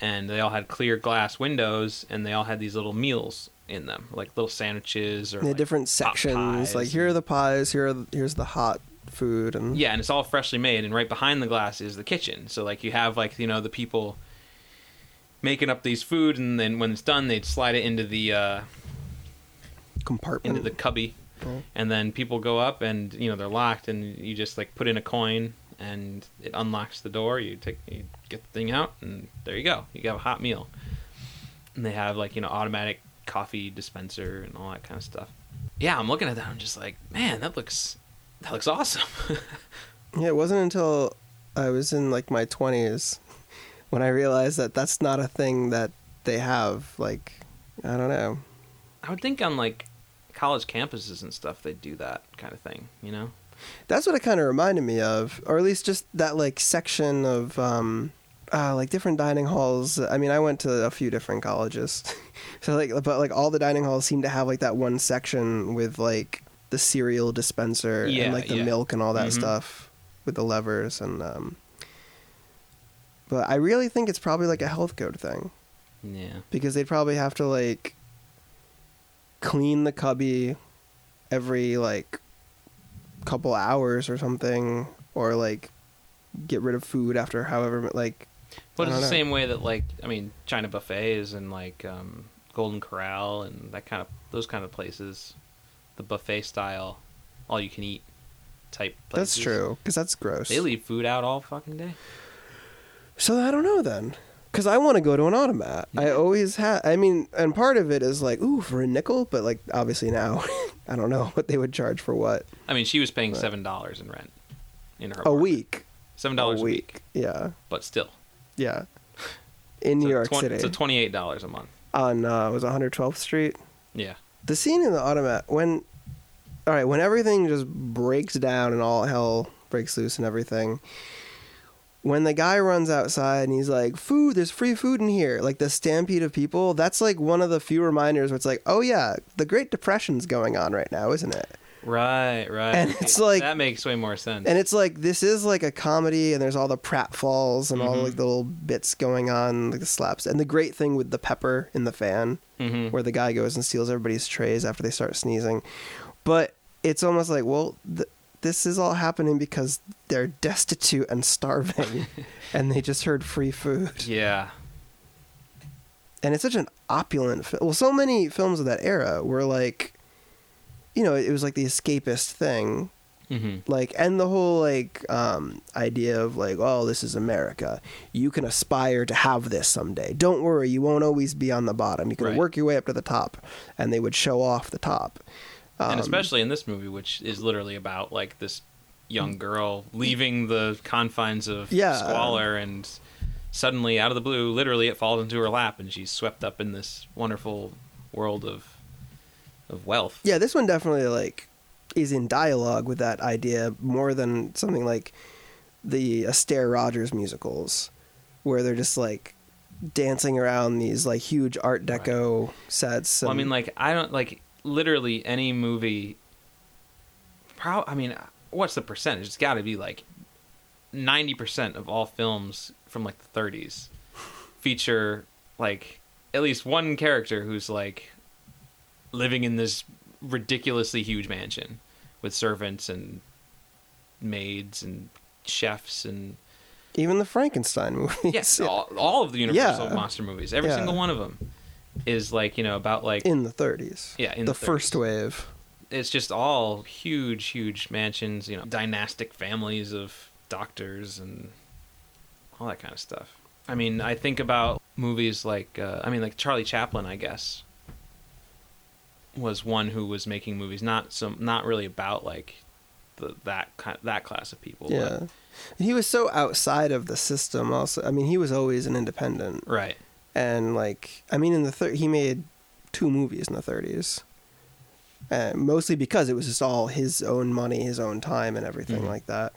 and they all had clear glass windows and they all had these little meals in them like little sandwiches or had like, different sections. Like here are the pies, here are the, here's the hot food, and yeah and it's all freshly made and right behind the glass is the kitchen so like you have like you know the people making up these food and then when it's done they'd slide it into the uh compartment. into the cubby Oh. and then people go up and you know they're locked and you just like put in a coin and it unlocks the door you take you get the thing out and there you go you have a hot meal and they have like you know automatic coffee dispenser and all that kind of stuff yeah i'm looking at that i'm just like man that looks that looks awesome Yeah, it wasn't until I was in like my 20s when I realized that that's not a thing that they have. Like, I don't know. i would think on like college campuses and stuff they do that kind of thing you know That's what it kind of reminded me of, or at least just that like section of um, uh, like different dining halls. I mean, I went to a few different colleges, so like, but like all the dining halls seem to have like that one section with like the cereal dispenser Yeah, and like the yeah. milk and all that Mhm. stuff with the levers and um. But I really think it's probably like a health code thing. yeah because they'd probably have to like clean the cubby every like couple hours or something or like get rid of food after however like But it's the know. same way that like I mean China buffets and like um, Golden Corral and that kind of those kind of places, the buffet style, all you can eat type. Places. that's true because that's gross They leave food out all fucking day. so i don't know then because i want to go to an automat i always have i mean and part of it is like ooh for a nickel but like obviously now i don't know what they would charge for what I mean, she was paying Right. seven dollars in rent in her a apartment. week Seven dollars a week yeah but still, yeah in new york twen- city It's a twenty-eight dollars a month. On uh was 112th street. Yeah, the scene in the automat when all right when everything just breaks down and all hell breaks loose and everything when the guy runs outside and he's like food there's free food in here like the stampede of people that's like one of the few reminders where it's like oh yeah the great depression's going on right now isn't it right, right. And it's like- that makes way more sense. and it's like this is like a comedy and there's all the pratfalls and all Mhm. like the little bits going on like the slaps and the great thing with the pepper in the fan hmm where the guy goes and steals everybody's trays after they start sneezing. But it's almost like, well, th- this is all happening because they're destitute and starving, and they just heard free food. Yeah, And it's such an opulent film. Well, so many films of that era were like, you know, it was like the escapist thing, Mm-hmm. like and the whole like um idea of like oh this is america you can aspire to have this someday don't worry you won't always be on the bottom you can Right. work your way up to the top and they would show off the top um, and especially in this movie, which is literally about like this young girl leaving the confines of Yeah. squalor and suddenly out of the blue, literally it falls into her lap and she's swept up in this wonderful world of of wealth. yeah this one definitely like is in dialogue with that idea more than something like the Astaire Rogers musicals where they're just like dancing around these like huge art deco sets Well, I mean, like I don't like literally any movie. Pro- I mean, what's the percentage? It's got to be like ninety percent of all films from like the 30s feature like at least one character who's like living in this ridiculously huge mansion with servants and maids and chefs and even the Frankenstein movies yes, all, all of the Universal Yeah. monster movies, every Yeah. single one of them is like you know about like in the 30s yeah in the, the, 30s. first wave it's just all huge, huge mansions, you know, dynastic families of doctors and all that kind of stuff. I mean, I think about movies like, uh, I mean, like Charlie Chaplin, I guess, was one who was making movies not some, not really about like the that that class of people. but- Yeah. And he was so outside of the system also. I mean, he was always an independent. right. And like, I mean in the thir- he made two movies in the 30s. Uh, mostly because it was just all his own money, his own time and everything Mhm. like that.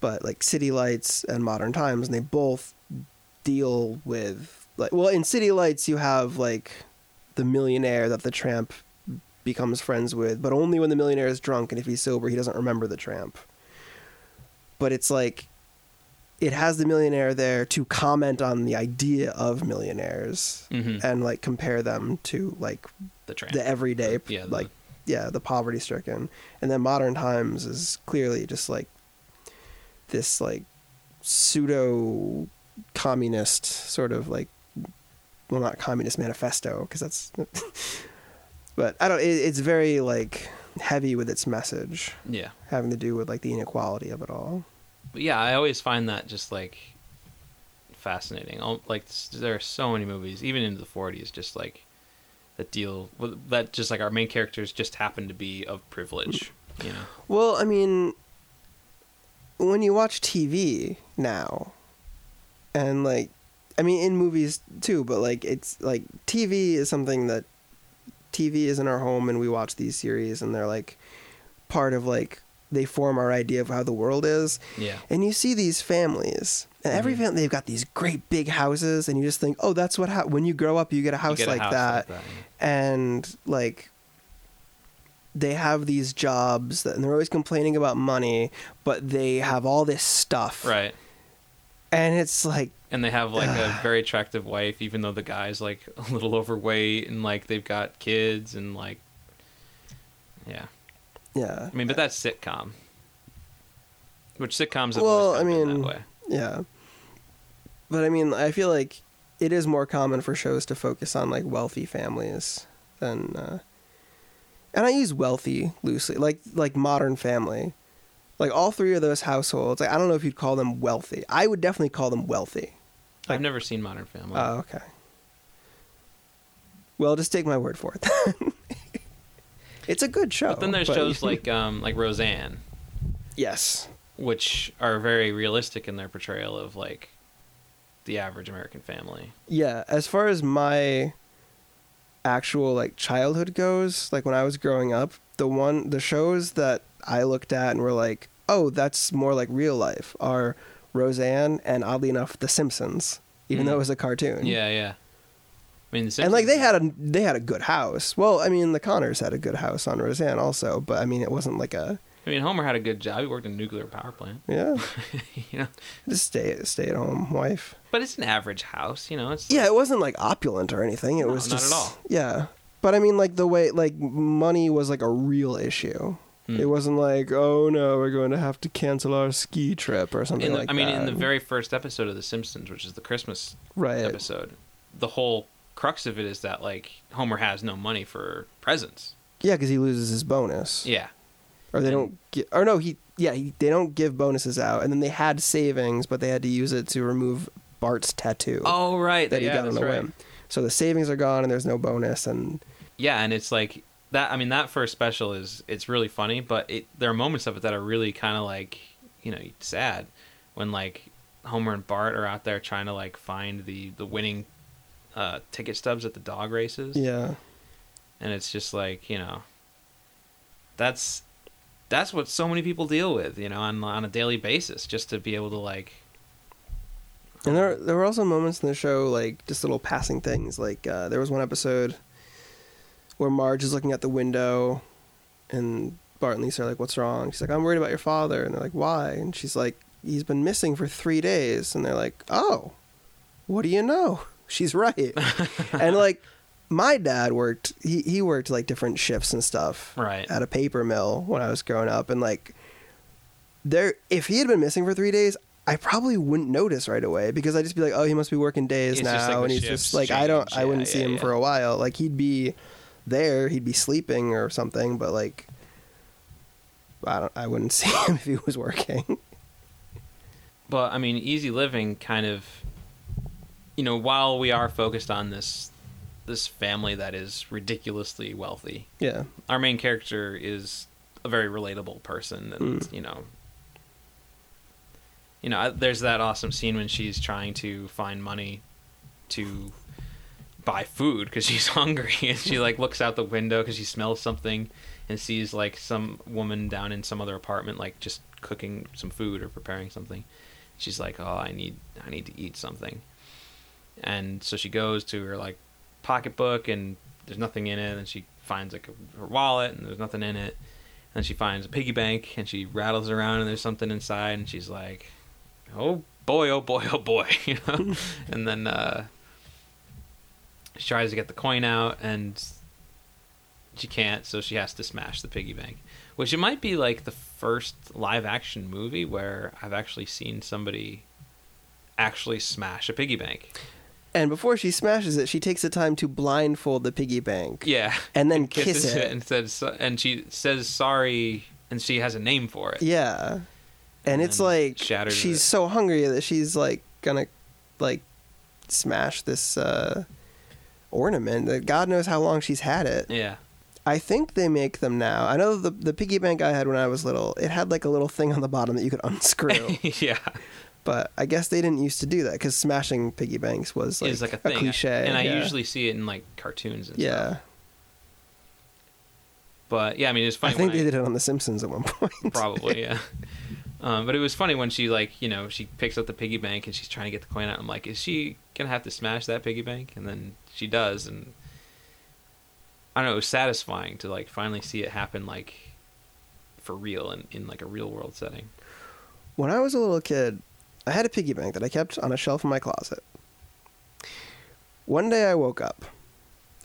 But like City Lights and Modern Times and they both deal with like well, in City Lights you have like the millionaire that the tramp becomes friends with, but only when the millionaire is drunk and if he's sober he doesn't remember the tramp. But it's like it has the millionaire there to comment on the idea of millionaires hmm and like compare them to like the tramp. the everyday yeah, the- like yeah the poverty stricken and then modern times is clearly just like this like pseudo communist sort of like well not communist manifesto because that's but i don't it, it's very like heavy with its message yeah. having to do with like the inequality of it all But yeah, I always find that just like fascinating. Like there are so many movies, even into the '40s, just like that deal with that. Just like our main characters just happen to be of privilege. You know, Well, I mean, when you watch TV now, and like, I mean, in movies too, but like, it's like TV is something that TV is in our home, and we watch these series, and they're like part of like they form our idea of how the world is. yeah, And you see these families, and every Mhm. family they've got these great big houses, and you just think, oh, that's what ha- when you grow up, you get a house, get a like, house that yeah. and like they have these jobs that, and they're always complaining about money but they have all this stuff right? and it's like And they have like a very attractive wife, even though the guy's like a little overweight, and like they've got kids, and like, yeah. yeah I mean, but that's sitcom. Which sitcoms have Well, I kind of been mean, that way. yeah but i mean i feel like it is more common for shows to focus on like wealthy families than uh and i use wealthy loosely like like modern family like all three of those households like, i don't know if you'd call them wealthy i would definitely call them wealthy I've never seen Modern Family. Oh, okay. Well, just take my word for it. it's a good show. but then there's shows like um, like Roseanne, yes, which are very realistic in their portrayal of like the average American family. yeah. As far as my actual like childhood goes, like when I was growing up, the one the shows that I looked at and were like, oh, that's more like real life are Roseanne and oddly enough, The Simpsons, even Mm. though it was a cartoon. Yeah, yeah. I mean, the And like they had a they had a good house. Well, I mean the Connors had a good house on Roseanne also, but I mean it wasn't like a I mean, Homer had a good job. He worked in a nuclear power plant. yeah you know, just stay stay at home wife. but it's an average house. You know, it's Yeah, it wasn't like opulent or anything. It No, was not at just all. Yeah, but I mean, like the way like money was like a real issue. Mm. It wasn't like, oh no, we're going to have to cancel our ski trip or something the, like that. I mean, that. in the very first episode of The Simpsons, which is the Christmas right, episode, the whole crux of it is that like Homer has no money for presents. yeah, because he loses his bonus. Yeah. or they And- don't. Gi- or no, he yeah, he, they don't give bonuses out, and then they had savings, but they had to use it to remove Bart's tattoo Oh right, that he yeah, got on a right. whim. So the savings are gone, and there's no bonus, and Yeah, and it's like that. I mean, that first special is it's really funny, but it there are moments of it that are really kind of like you know sad when like Homer and Bart are out there trying to like find the the winning uh, ticket stubs at the dog races. yeah, and it's just like you know that's that's what so many people deal with you know on on a daily basis just to be able to like And there there were also moments in the show like just little passing things. Like uh, there was one episode where Marge is looking at the window, and Bart and Lisa are like, "What's wrong?" She's like, "I'm worried about your father," and they're like, "Why?" And she's like, "He's been missing for three days," and they're like, "Oh, what do you know?" She's right, and like. My dad worked. He he worked like different shifts and stuff right at a paper mill when I was growing up, and like there, if he had been missing for three days, I probably wouldn't notice right away because I'd just be like, oh, he must be working days It's now, like and he's just like I don't. I wouldn't Yeah, see him yeah. for a while. Like he'd be there, he'd be sleeping or something, but like I don't, I wouldn't see him if he was working. but i mean easy living kind of you know while we are focused on this this family that is ridiculously wealthy yeah, our main character is a very relatable person and Mm. you know you know there's that awesome scene when she's trying to find money to buy food because she's hungry and she like looks out the window because she smells something and sees like some woman down in some other apartment like just cooking some food or preparing something. She's like oh i need i need to eat something. And so she goes to her like pocketbook and there's nothing in it and she finds like her wallet and there's nothing in it. And she finds a piggy bank and she rattles around and there's something inside and she's like oh boy oh boy oh boy you know? And then uh she tries to get the coin out and she can't so she has to smash the piggy bank which it might be like the first live action movie where i've actually seen somebody actually smash a piggy bank and before she smashes it, she takes the time to blindfold the piggy bank yeah and then kisses kiss it. and says and she says sorry and she has a name for it Yeah. And, And it's like she's it. so hungry that she's like gonna like smash this uh ornament that God knows how long she's had it. yeah I think they make them now. I know the the piggy bank I had when I was little, it had like a little thing on the bottom that you could unscrew. yeah but I guess they didn't used to do that because smashing piggy banks was like, like a a, thing cliche. and i yeah. usually see it in like cartoons and yeah. stuff but yeah i mean it's funny. I think they did it on The Simpsons at one point. Probably, yeah. Um, but it was funny when she like you know she picks up the piggy bank and she's trying to get the coin out. I'm like, is she gonna have to smash that piggy bank? And then she does, and I don't know. It was satisfying to like finally see it happen like for real and in like a real world setting. When I was a little kid, I had a piggy bank that I kept on a shelf in my closet. One day I woke up,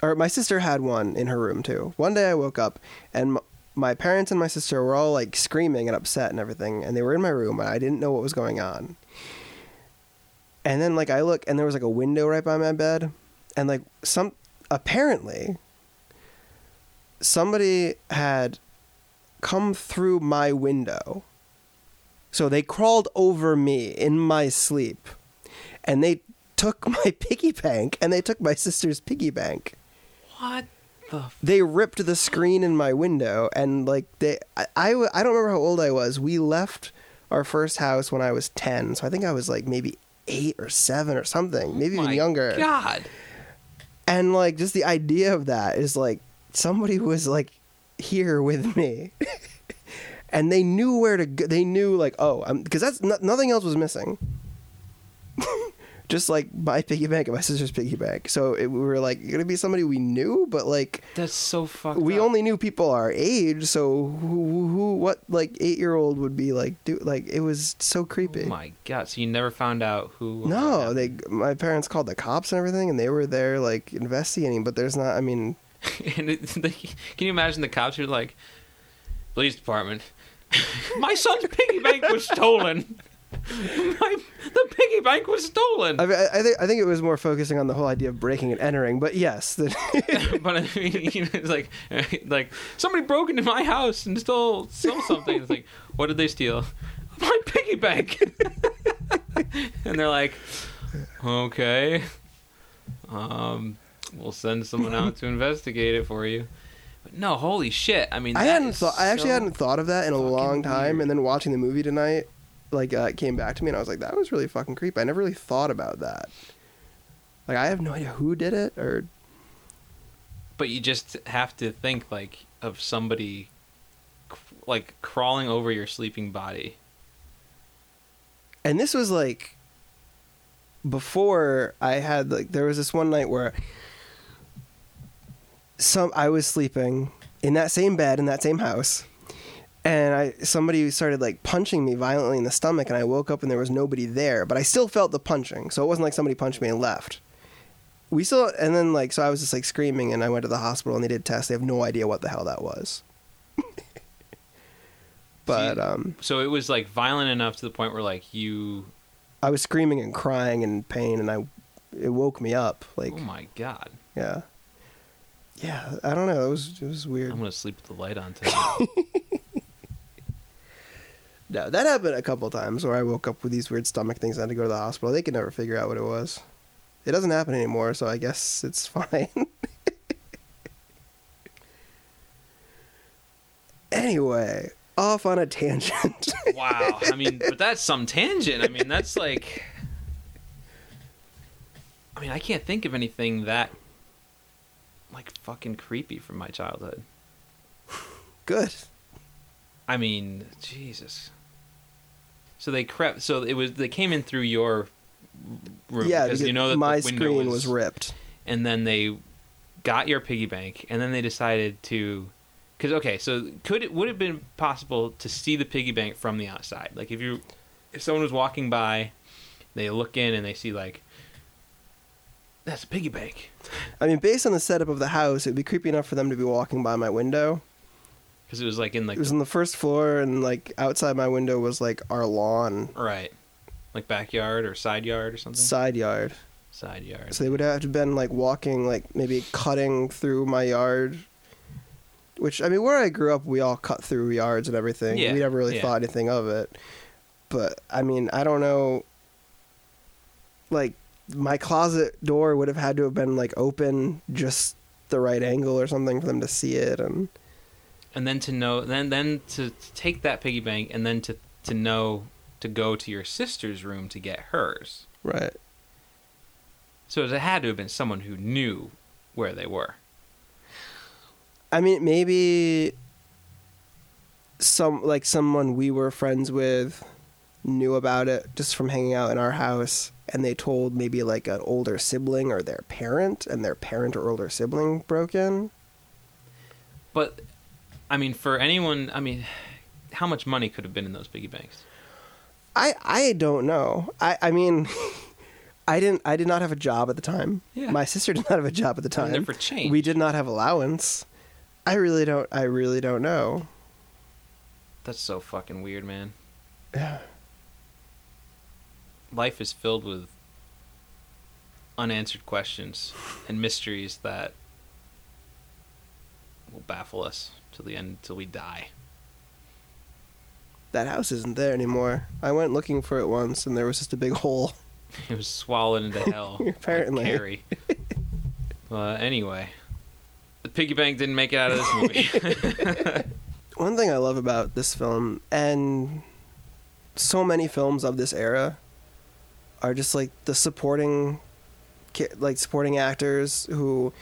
or my sister had one in her room too. One day I woke up and my parents and my sister were all like screaming and upset and everything, and they were in my room and I didn't know what was going on. And then like I look and there was like a window right by my bed, and like some apparently somebody had come through my window. So they crawled over me in my sleep and they took my piggy bank and they took my sister's piggy bank. What the? F- They ripped the screen in my window and like they I, I, I don't remember how old I was. We left our first house when I was 10. So I think I was like maybe 8 or 7 or something, maybe even My younger. God. And like just the idea of that is like somebody was like here with me. and they knew where to go. They knew like, oh, I'm because that's no, nothing else was missing. Just like my piggy bank and my sister's piggy bank. So it, we were like gonna be somebody we knew, but like That's so fucked. we up. only knew people our age. So who, who what like eight year old would be like? Do like it was so creepy. Oh my God! So you never found out who? No, they my parents called the cops and everything, and they were there like investigating. But there's not. I mean, and it, they, can you imagine the cops are like, police department, my son's piggy bank was stolen. My, the piggy bank was stolen. I, I, I think I think it was more focusing on the whole idea of breaking and entering. But yes, the, but I mean, it's like, like somebody broke into my house and stole stole something. It's like, what did they steal? My piggy bank. and they're like, okay, um, we'll send someone out to investigate it for you. But no, holy shit! I mean, I hadn't thought. I actually so- hadn't thought of that in a long time. weird. And then watching the movie tonight, like uh, it came back to me, and I was like, that was really fucking creepy. I never really thought about that. Like I have no idea who did it, or But you just have to think like of somebody, like crawling over your sleeping body. and this was like before I had like there was this one night where some I was sleeping in that same bed in that same house and I somebody started like punching me violently in the stomach and I woke up and there was nobody there but I still felt the punching so it wasn't like somebody punched me and left we still and then like so I was just like screaming and I went to the hospital and they did tests they have no idea what the hell that was but See, um So it was like violent enough to the point where like you, I was screaming and crying in pain, and I it woke me up. Like, oh my god, yeah, yeah. I don't know. It was it was weird. I'm gonna sleep with the light on tonight. No, that happened a couple times where I woke up with these weird stomach things. and had to go to the hospital. They could never figure out what it was. It doesn't happen anymore, so I guess it's fine. anyway, off on a tangent. wow, I mean, but that's some tangent. I mean, that's like, I mean, I can't think of anything that like fucking creepy from my childhood. Good. I mean, Jesus. So they crept. So it was. They came in through your room yeah, because you know that my the window screen was ripped. and then they got your piggy bank, and then they decided to. Because okay, so could it would it have been possible to see the piggy bank from the outside? Like if you, if someone was walking by, they look in and they see like, that's a piggy bank. I mean, based on the setup of the house, it'd be creepy enough for them to be walking by my window. Because it was like in like it was on the first floor, and like outside my window was like our lawn, right, like backyard or side yard or something. side yard. side yard. So they would have to been like walking, like maybe cutting through my yard. Which I mean, where I grew up, we all cut through yards and everything. Yeah, we never really yeah. thought anything of it. But I mean, I don't know. Like my closet door would have had to have been like open just the right angle or something for them to see it, and and then to know then then to, to take that piggy bank and then to to know to go to your sister's room to get hers right. so it had to have been someone who knew where they were I mean, maybe some like someone we were friends with knew about it just from hanging out in our house, and they told maybe like an older sibling or their parent, and their parent or older sibling broke in. but i mean for anyone i mean how much money could have been in those piggy banks I I don't know. I I mean. I didn't. I did not have a job at the time. Yeah. My sister did not have a job at the time. there for change. We did not have allowance. I really don't. I really don't know. that's so fucking weird man Yeah. life is filled with unanswered questions and mysteries that will baffle us till the end till we die That house isn't there anymore. I went looking for it once, and there was just a big hole. It was swallowed into hell. like Apparently. Carrie. uh, anyway, the piggy bank didn't make it out of this movie. One thing I love about this film and so many films of this era are just like the supporting like supporting actors who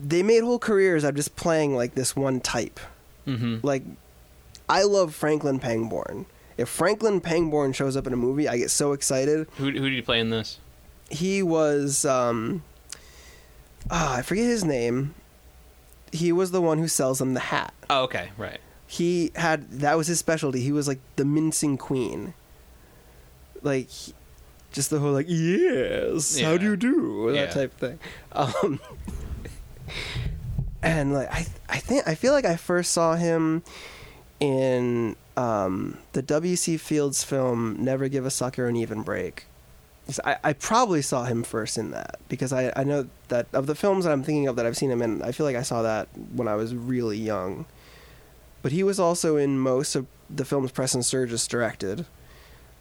they made whole careers out of just playing like this one type. hmm Like I love Franklin Pangborn. If Franklin Pangborn shows up in a movie, I get so excited. Who who did you play in this? He was um ah, I forget his name. He was the one who sells them the hat. Oh, okay, right. he had that was his specialty. He was like the mincing queen. Like just the whole like yes, how do you do that Yeah. type thing. Um and like I I think I feel like I first saw him in um, the W.C. Fields film Never Give a Sucker an Even Break. I, I probably saw him first in that because I, I know that of the films that I'm thinking of that I've seen him in, I feel like I saw that when I was really young. But he was also in most of the films Preston Sturges directed.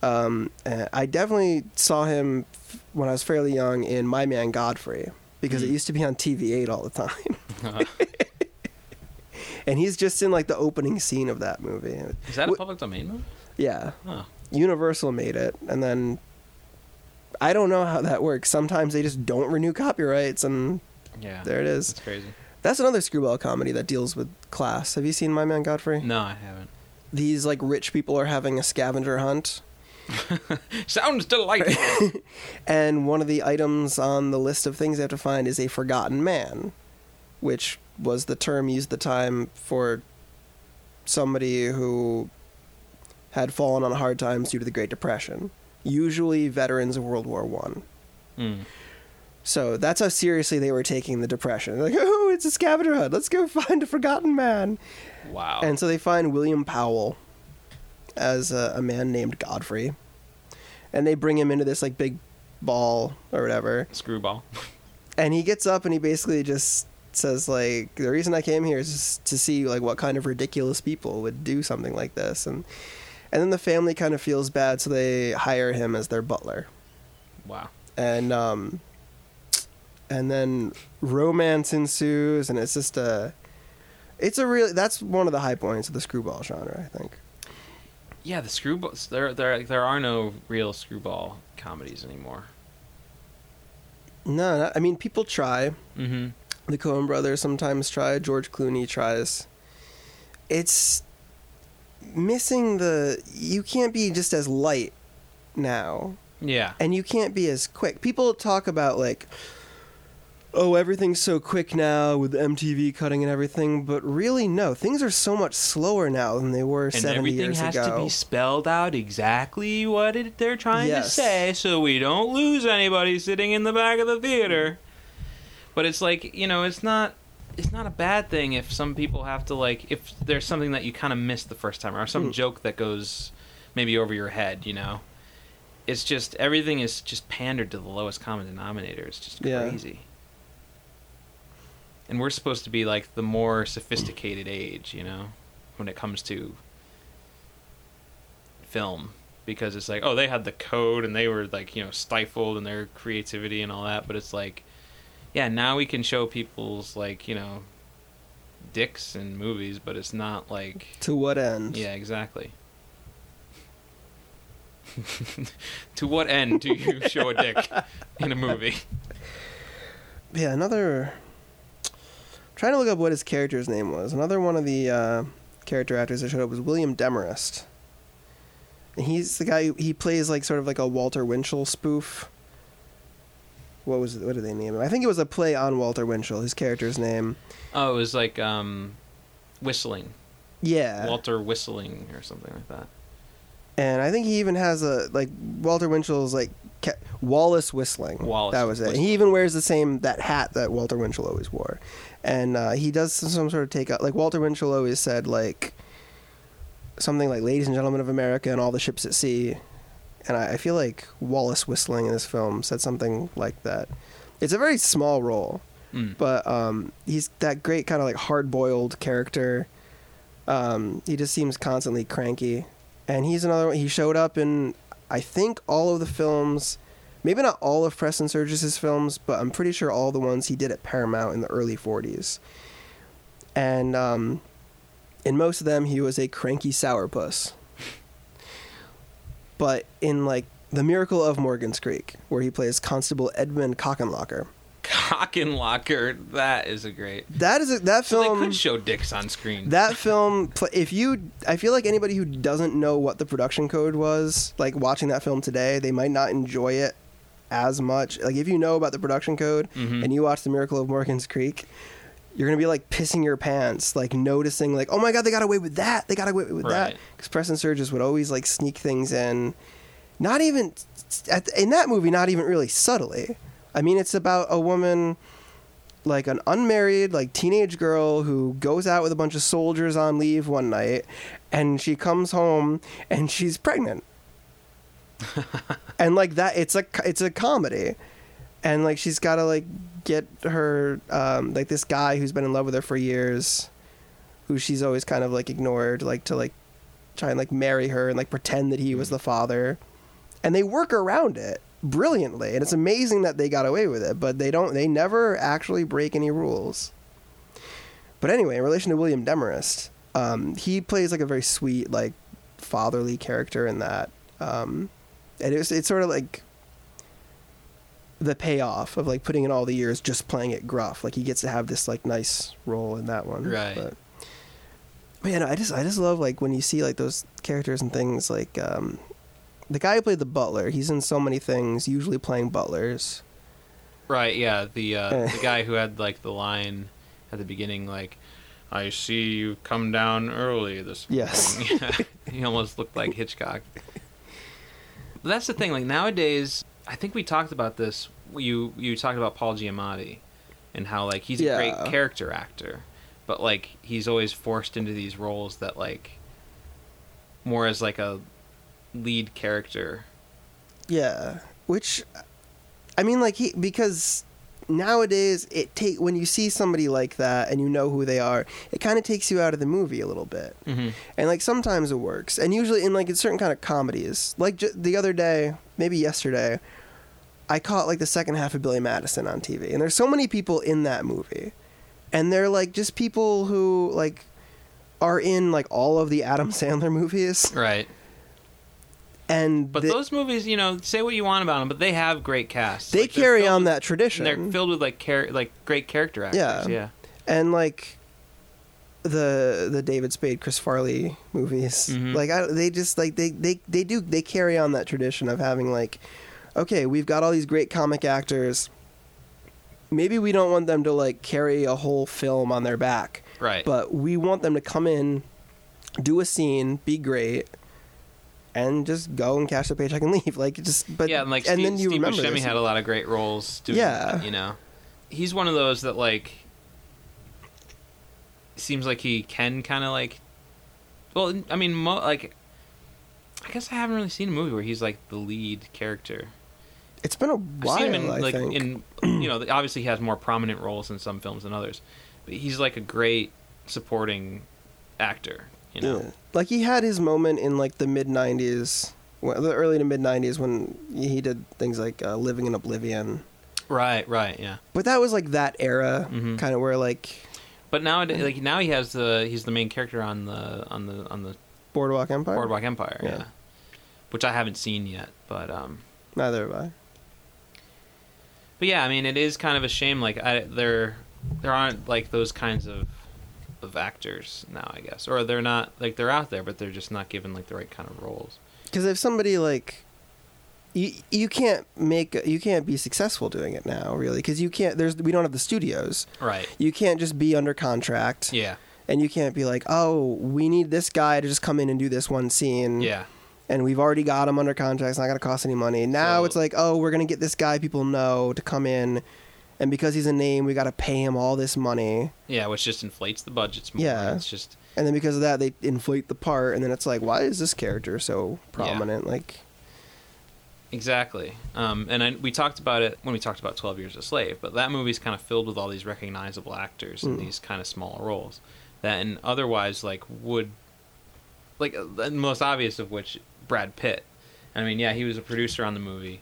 Um, I definitely saw him when I was fairly young in My Man Godfrey because it Mm. used to be on TV8 all the time. And he's just in like the opening scene of that movie. is that a public domain movie? Yeah, Universal made it, and then I don't know how that works. Sometimes they just don't renew copyrights, and yeah. there it is. That's crazy. That's another screwball comedy that deals with class. Have you seen My Man Godfrey? No, I haven't. These like rich people are having a scavenger hunt, Sounds delightful. and one of the items on the list of things they have to find is a forgotten man, which was the term used at the time for somebody who had fallen on hard times due to the Great Depression. Usually veterans of World War One. Mm. So that's how seriously they were taking the depression. Like, oh, it's a scavenger hunt. Let's go find a forgotten man. Wow. And so they find William Powell as a, a man named Godfrey, and they bring him into this like big ball or whatever. Screwball. And he gets up and he basically just says like, the reason I came here is just to see like what kind of ridiculous people would do something like this, and and then the family kind of feels bad, so they hire him as their butler. Wow. and um and then romance ensues and it's just a it's a really that's one of the high points of the screwball genre i think Yeah, the screwballs. There, there, there are no real screwball comedies anymore. no not, i mean people try Mm-hmm. the coen brothers sometimes try george clooney tries it's missing the you can't be just as light now Yeah. and you can't be as quick. People talk about like, oh, everything's so quick now with MTV cutting and everything, but really, no. Things are so much slower now than they were and seventy everything years has ago. to be spelled out exactly what it, they're trying Yes. to say, so we don't lose anybody sitting in the back of the theater. But it's like you know, it's not. It's not a bad thing if some people have to like if there's something that you kind of missed the first time or some Mm. joke that goes maybe over your head, you know. It's just everything is just pandered to the lowest common denominator. It's just Yeah. And we're supposed to be like the more sophisticated age, you know, when it comes to film because it's like, oh, they had the code and they were like, you know, stifled in their creativity and all that, but it's like yeah, now we can show people's like, you know, dicks in movies, but it's not like to what end? yeah, exactly. to what end do you show a dick in a movie? Yeah, another. Trying to look up what his character's name was. Another one of the uh, character actors that showed up was William Demarest. And he's the guy who he plays like sort of like a Walter Winchell spoof. What was it? What did they name him? I think it was a play on Walter Winchell. His character's name. Oh, it was like um whistling. Yeah. Walter whistling or something like that. and I think he even has a like Walter Winchell's like ca- Wallace whistling. Wallace that was it. Whistling. he even wears the same that hat that Walter Winchell always wore, and uh, he does some, some sort of take out like Walter Winchell always said like something like "Ladies and Gentlemen of America" and all the ships at sea, and I, I feel like Wallace whistling in this film said something like that. It's a very small role, Mm. but um, he's that great kind of like hard boiled character. Um, he just seems constantly cranky, and he's another one. He showed up in I think all of the films, maybe not all of Preston Sturges' films, but I'm pretty sure all the ones he did at Paramount in the early '40s. And um, in most of them, he was a cranky sourpuss. But in like The Miracle of Morgan's Creek, where he plays Constable Edmund Kockenlocker, Kockenlocker, that is a great. that is a, that So film. they could show dicks on screen. that film if you i feel like anybody who doesn't know what the production code was like watching that film today they might not enjoy it as much like if you know about the production code Mhm. and you watch the miracle of morgan's creek you're gonna be like pissing your pants like noticing like oh my god they got away with that they got away with that Right. because preston sturges would always like sneak things in not even at, in that movie not even really subtly i mean it's about a woman like an unmarried like teenage girl who goes out with a bunch of soldiers on leave one night and she comes home and she's pregnant and like that it's a it's a comedy. And like she's got to like get her um like this guy who's been in love with her for years who she's always kind of like ignored like to like try and like marry her and like pretend that he was the father. And they work around it brilliantly. And it's amazing that they got away with it but they don't they never actually break any rules. But anyway in relation to william demarest um, he plays like a very sweet like fatherly character in that. Um, and it was it's sort of like the payoff of like putting in all the years just playing it gruff like he gets to have this like nice role in that one Right. but man i just i just love like when you see like those characters and things like um the guy who played the butler he's in so many things usually playing butlers Right, yeah. The uh, Eh. the guy who had like the line at the beginning, like, "I see you come down early this Yes. morning." Yeah. he almost looked like Hitchcock. But that's the thing. Like nowadays, I think we talked about this. You you talked about Paul Giamatti and how like he's a Yeah. great character actor, but like he's always forced into these roles that like more as like a lead character. Yeah, which I mean, like he because nowadays it take when you see somebody like that and you know who they are, it kind of takes you out of the movie a little bit, Mm-hmm. and like sometimes it works, and usually in like in certain kind of comedies, like j- the other day, maybe yesterday, I caught like the second half of Billy Madison on TV, and there's so many people in that movie, and they're like just people who like are in like all of the Adam Sandler movies, Right. And But they, those movies, you know, say what you want about them, but they have great casts. they Like, carry on with- that tradition. And they're filled with like char- like great character actors. Yeah. Yeah. and like the the David Spade Chris Farley movies Mhm. like I, they just like they, they they do they carry on that tradition of having like okay we've got all these great comic actors maybe we don't want them to like carry a whole film on their back Right. but we want them to come in do a scene be great and just go and cash the paycheck and leave like just but yeah, and like and Steve, then you Steve remember Buscemi had a lot of great roles. Doing, Yeah. You know, he's one of those that like seems like he can kind of like. Well, I mean, mo- like, I guess I haven't really seen a movie where he's like the lead character. it's been a I've while seen him in I like think. in you know obviously he has more prominent roles in some films than others, but he's like a great supporting actor. You know. Yeah. Like he had his moment in like the mid '90s, well, the early to mid '90s when he did things like uh, "Living in Oblivion." Right. Right. Yeah. But that was like that era, Mhm. kind of where like But now, like now, he has the he's the main character on the on the on the Boardwalk Empire. Boardwalk Empire. Yeah. Yeah. Which I haven't seen yet, but um, Neither have I. but yeah, I mean, it is kind of a shame. Like I, there, there aren't like those kinds of of actors now, I guess, or they're not like they're out there, but they're just not given like the right kind of roles. Because if somebody like you, you can't make you can't be successful doing it now, really, because you can't. There's we don't have the studios. Right. You can't just be under contract, Yeah. and you can't be like, oh, we need this guy to just come in and do this one scene. Yeah. and we've already got him under contract. It's not going to cost any money. Now So- it's like, oh, we're going to get this guy people know to come in, and because he's a name, we got to pay him all this money. Yeah, which just inflates the budgets more. Yeah. It's just And then because of that, they inflate the part, and then it's like, why is this character so prominent? Like, Exactly. Um, and I, we talked about it when we talked about 12 Years a Slave, but that movie's kind of filled with all these recognizable actors in Mm. these kind of small roles that and otherwise like would like uh, the most obvious of which Brad Pitt. I mean, yeah, he was a producer on the movie,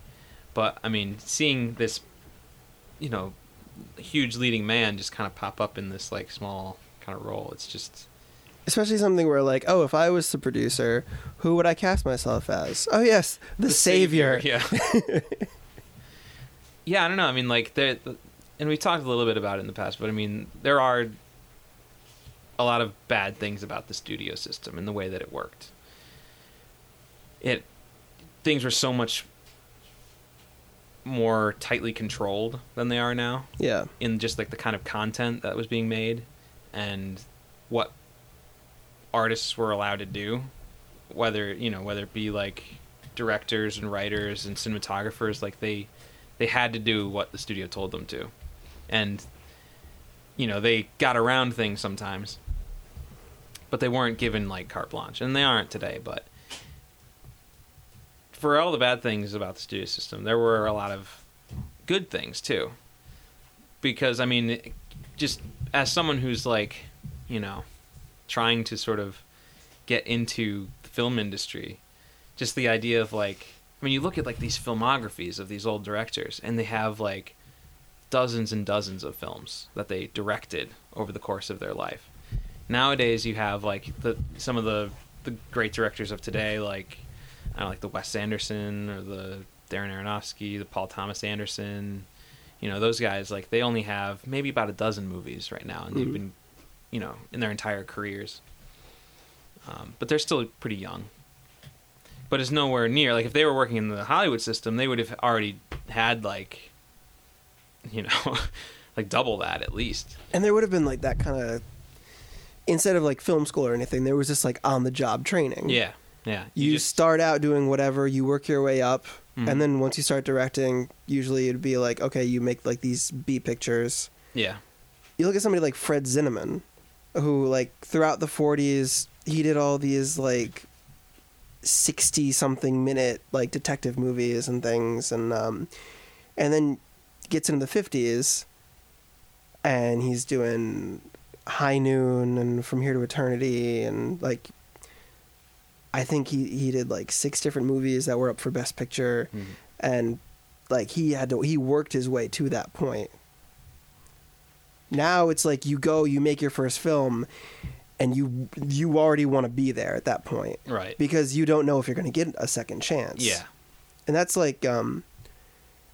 but I mean, seeing this you know, huge leading man just kind of pop up in this like small kind of role, it's just especially something where like, oh, if I was the producer, who would I cast myself as? Oh yes, the, savior. Yeah. yeah, I don't know. I mean, like there, and we talked a little bit about it in the past, but I mean, there are a lot of bad things about the studio system and the way that it worked. It things were so much more tightly controlled than they are now Yeah, in just like the kind of content that was being made and what artists were allowed to do whether you know whether it be like directors and writers and cinematographers like they they had to do what the studio told them to and you know they got around things sometimes, but they weren't given like carte blanche, and they aren't today. But for all the bad things about the studio system, there were a lot of good things too. Because I mean, just as someone who's like, you know, trying to sort of get into the film industry, just the idea of like, I mean, you look at like these filmographies of these old directors, and they have like dozens and dozens of films that they directed over the course of their life. Nowadays, you have like the some of the the great directors of today, like I don't know, like the Wes Anderson or the Darren Aronofsky, the Paul Thomas Anderson. You know, those guys like they only have maybe about a dozen movies right now, and they've Mhm. been, you know, in their entire careers. Um, but they're still pretty young. But it's nowhere near like if they were working in the Hollywood system, they would have already had like, you know, like double that at least. And there would have been like that kind of instead of like film school or anything, there was just like on the job training. Yeah, yeah. You, just start out doing whatever, you work your way up, Mhm. and then once you start directing, usually it'd be like, okay, you make like these B pictures. yeah, You look at somebody like Fred Zinnemann, who like throughout the 40s, he did all these like 60 something minute like detective movies and things and um and then gets into the 50s and he's doing High Noon and From Here to Eternity and like I think he he did like six different movies that were up for best picture. Mhm. and like he had to he worked his way to that point. Now it's like you go you make your first film and you you already want to be there at that point. Right. because you don't know if you're going to get a second chance. Yeah, and that's like um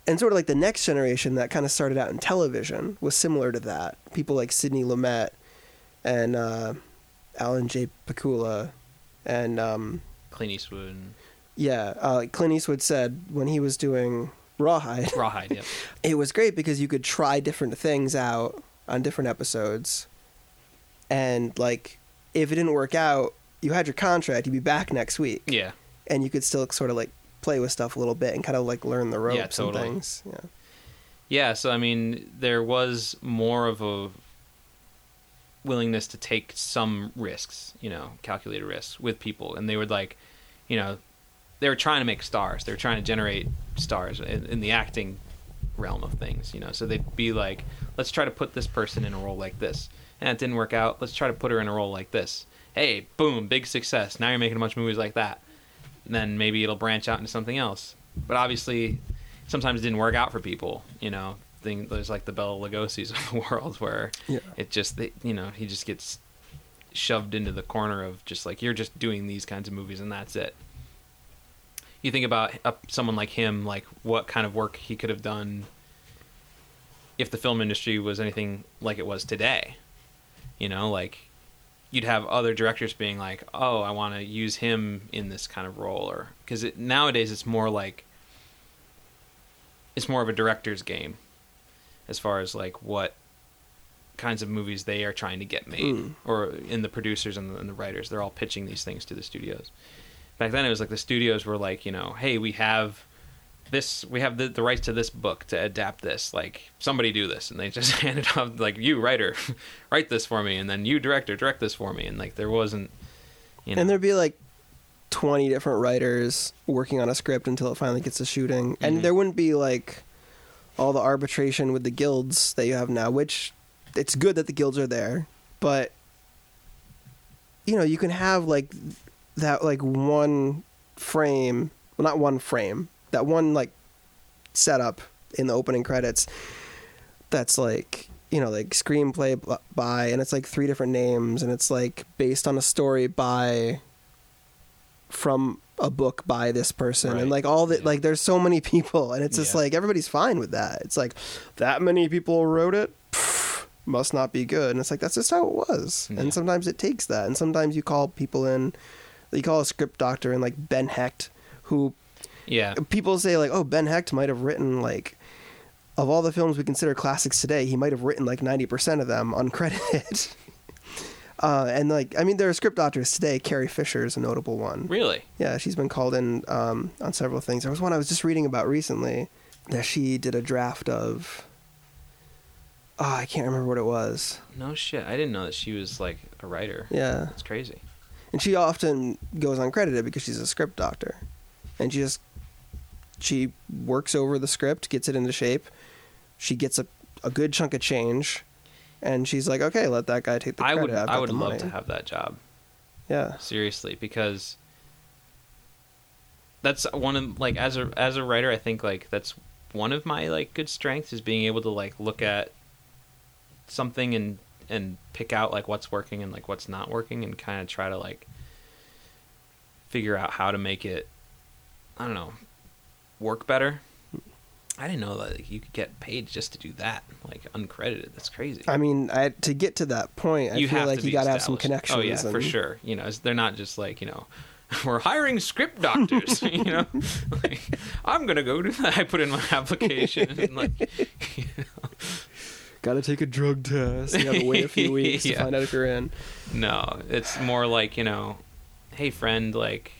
and sort of like the next generation that kind of started out in television was similar to that. People like sidney lumet and uh alan j. Pakula and um Clint Eastwood, yeah uh clint eastwood said when he was doing rawhide Rawhide. Yep. it was great because you could try different things out on different episodes and like if it didn't work out you had your contract you'd be back next week Yeah. and you could still sort of like play with stuff a little bit and kind of like learn the ropes Yeah, totally. and things yeah Yeah, so I mean, there was more of a willingness to take some risks, you know, calculated risks with people, and they would like, you know, they were trying to make stars. They were trying to generate stars in, in the acting realm of things, you know. So they'd be like, let's try to put this person in a role like this, and it didn't work out. Let's try to put her in a role like this. Hey, boom, big success. Now you're making a bunch of movies like that. And then maybe it'll branch out into something else. But obviously, sometimes it didn't work out for people. You know, thing there's like the Bela Lugosi's of the world where Yeah. it just they, you know he just gets shoved into the corner of just like you're just doing these kinds of movies and that's it. You think about someone like him, like what kind of work he could have done if the film industry was anything like it was today. You know, like you'd have other directors being like, "Oh, I want to use him in this kind of role," or because it, nowadays it's more like it's more of a director's game as far as like what kinds of movies they are trying to get made, Mm. or in the producers and the, and the writers, they're all pitching these things to the studios. Back then, it was like the studios were like, you know, hey, we have this, we have the, the rights to this book to adapt this. Like, somebody do this, and they just handed off like, you writer, write this for me, and then you director, direct this for me, and like there wasn't, you know, and there'd be like 20 different writers working on a script until it finally gets to shooting and Mhm. there wouldn't be like all the arbitration with the guilds that you have now which it's good that the guilds are there but you know you can have like that like one frame well not one frame that one like setup in the opening credits that's like you know like screenplay by and it's like three different names and it's like based on a story by from a book by this person Right. and like all that Yeah. like, there's so many people and it's just Yeah. like everybody's fine with that it's like that many people wrote it Pff, must not be good and it's like that's just how it was Yeah. and sometimes it takes that and sometimes you call people in you call a script doctor and like ben hecht who yeah, people say like oh ben hecht might have written like of all the films we consider classics today he might have written like 90% of them uncredited uh, and like i mean there are script doctors today carrie fisher is a notable one really, yeah she's been called in um, on several things there was one i was just reading about recently that she did a draft of Oh, I can't remember what it was. No shit. I didn't know that she was like a writer. Yeah. it's crazy. And she often goes uncredited because she's a script doctor. And she just she works over the script, gets it into shape. She gets a, a good chunk of change and she's like, "Okay, let that guy take the I credit. would I would love money." to have that job. Yeah. seriously because that's one of like as a as a writer i think like that's one of my like good strengths is being able to like look at something and and pick out like what's working and like what's not working and kind of try to like figure out how to make it i don't know work better i didn't know that like, you could get paid just to do that like uncredited that's crazy I mean, I to get to that point, I you feel have like you got to have some connections. Oh yeah, for sure. You know, they're not just like you know, we're hiring script doctors. you know, like, I'm gonna go do that. I put in my application and like, you know, Got to take a drug test. You got to wait a few weeks Yeah. to find out if you're in. no, it's more like you know, hey friend, like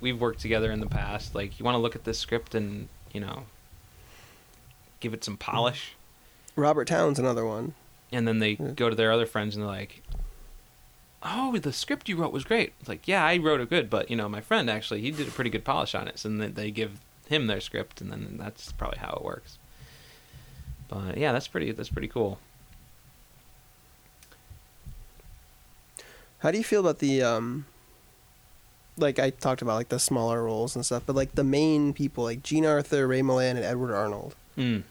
we've worked together in the past. Like you want to look at this script and you know, give it some polish. Robert Towne's another one. and then they Yeah. go to their other friends and they're like oh the script you wrote was great it's like yeah i wrote it good but you know my friend actually he did a pretty good polish on it so then they give him their script and then that's probably how it works but yeah that's pretty that's pretty cool How do you feel about the um like I talked about like the smaller roles and stuff, but like the main people like Jean Arthur, Ray Milland, and Edward Arnold. mm.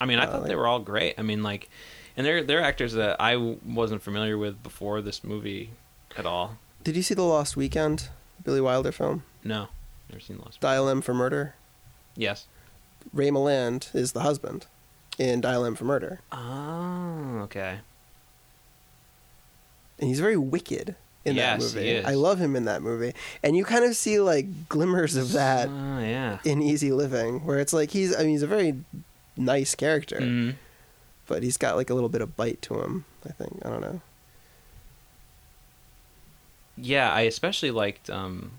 i mean i Uh, thought they were all great i mean like and they're they're actors that I wasn't familiar with before this movie at all Did you see the Lost Weekend, Billy Wilder film? no never seen the last Dial M for Murder. yes Ray Milland is the husband in Dial M for Murder, oh okay and he's very wicked in that Yes, he movie. is. I love him in that movie, and you kind of see like glimmers of that oh yeah in Easy Living, where it's like he's I mean he's a very nice character, Mhm. but he's got like a little bit of bite to him. I think I don't know. Yeah, I especially liked um,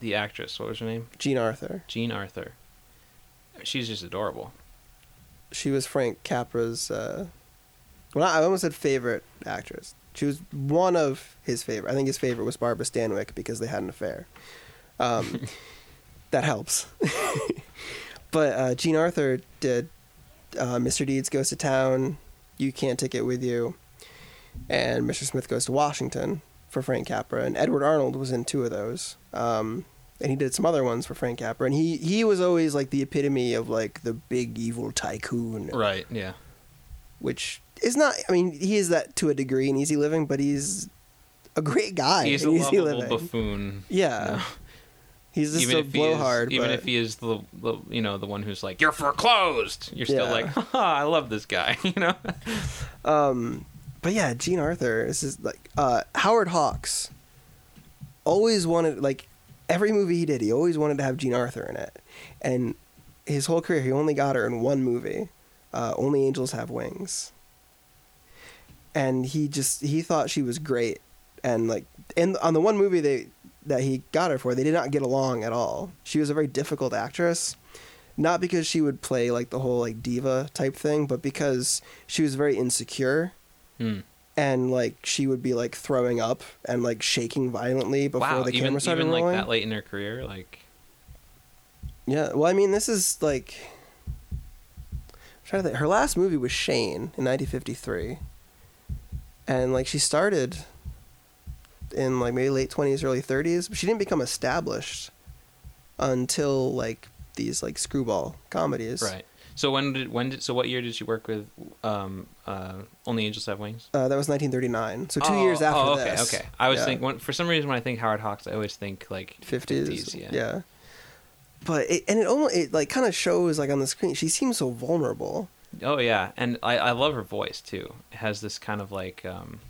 the actress. What was her name? Jean Arthur. Jean Arthur. She's just adorable. She was Frank Capra's. Uh, well, I almost said favorite actress. She was one of his favorite. I think his favorite was Barbara Stanwyck because they had an affair. Um, that helps. but uh, Jean Arthur did uh, Mr. Deeds Goes to Town, You Can't Take It With You, and Mr. Smith Goes to Washington for Frank Capra. And Edward Arnold was in two of those. Um, and he did some other ones for Frank Capra. And he, he was always like the epitome of like the big evil tycoon Right. Yeah. which is not. I mean, he is that to a degree in Easy Living, but he's a great guy. He's a Easy lovable Living. buffoon. Yeah, No. he's just even a he is, blowhard. even if he is the, the you know the one who's like you're foreclosed, you're still Yeah. like, Haha, I love this guy. You know. Um, but yeah, Jean Arthur is like uh, Howard Hawks. Always wanted like every movie he did, he always wanted to have Jean Arthur in it, and his whole career he only got her in one movie, uh, Only Angels Have Wings. And he just he thought she was great, and like and on the one movie they that he got her for, they did not get along at all. She was a very difficult actress not because she would play like the whole like diva type thing, but because she was very insecure Hmm. and like she would be like throwing up and like shaking violently before Wow. the camera Even started even rolling. like that late in her career, like Yeah, well, I mean, this is like I'm trying to think. Her last movie was Shane in 1953, and like she started in like maybe late 20s, early 30s, but she didn't become established until like these like screwball comedies. right. So when did when did so what year did she work with um uh Only Angels Have Wings? Uh, that was 1939, so two Oh, years after oh, okay, this. Okay, I was Yeah. thinking when, for some reason when I think Howard Hawks, I always think like 50s, 50s, yeah. But it, and it almost it like kind of shows like on the screen she seems so vulnerable. Oh yeah, and I I love her voice too. It has this kind of like um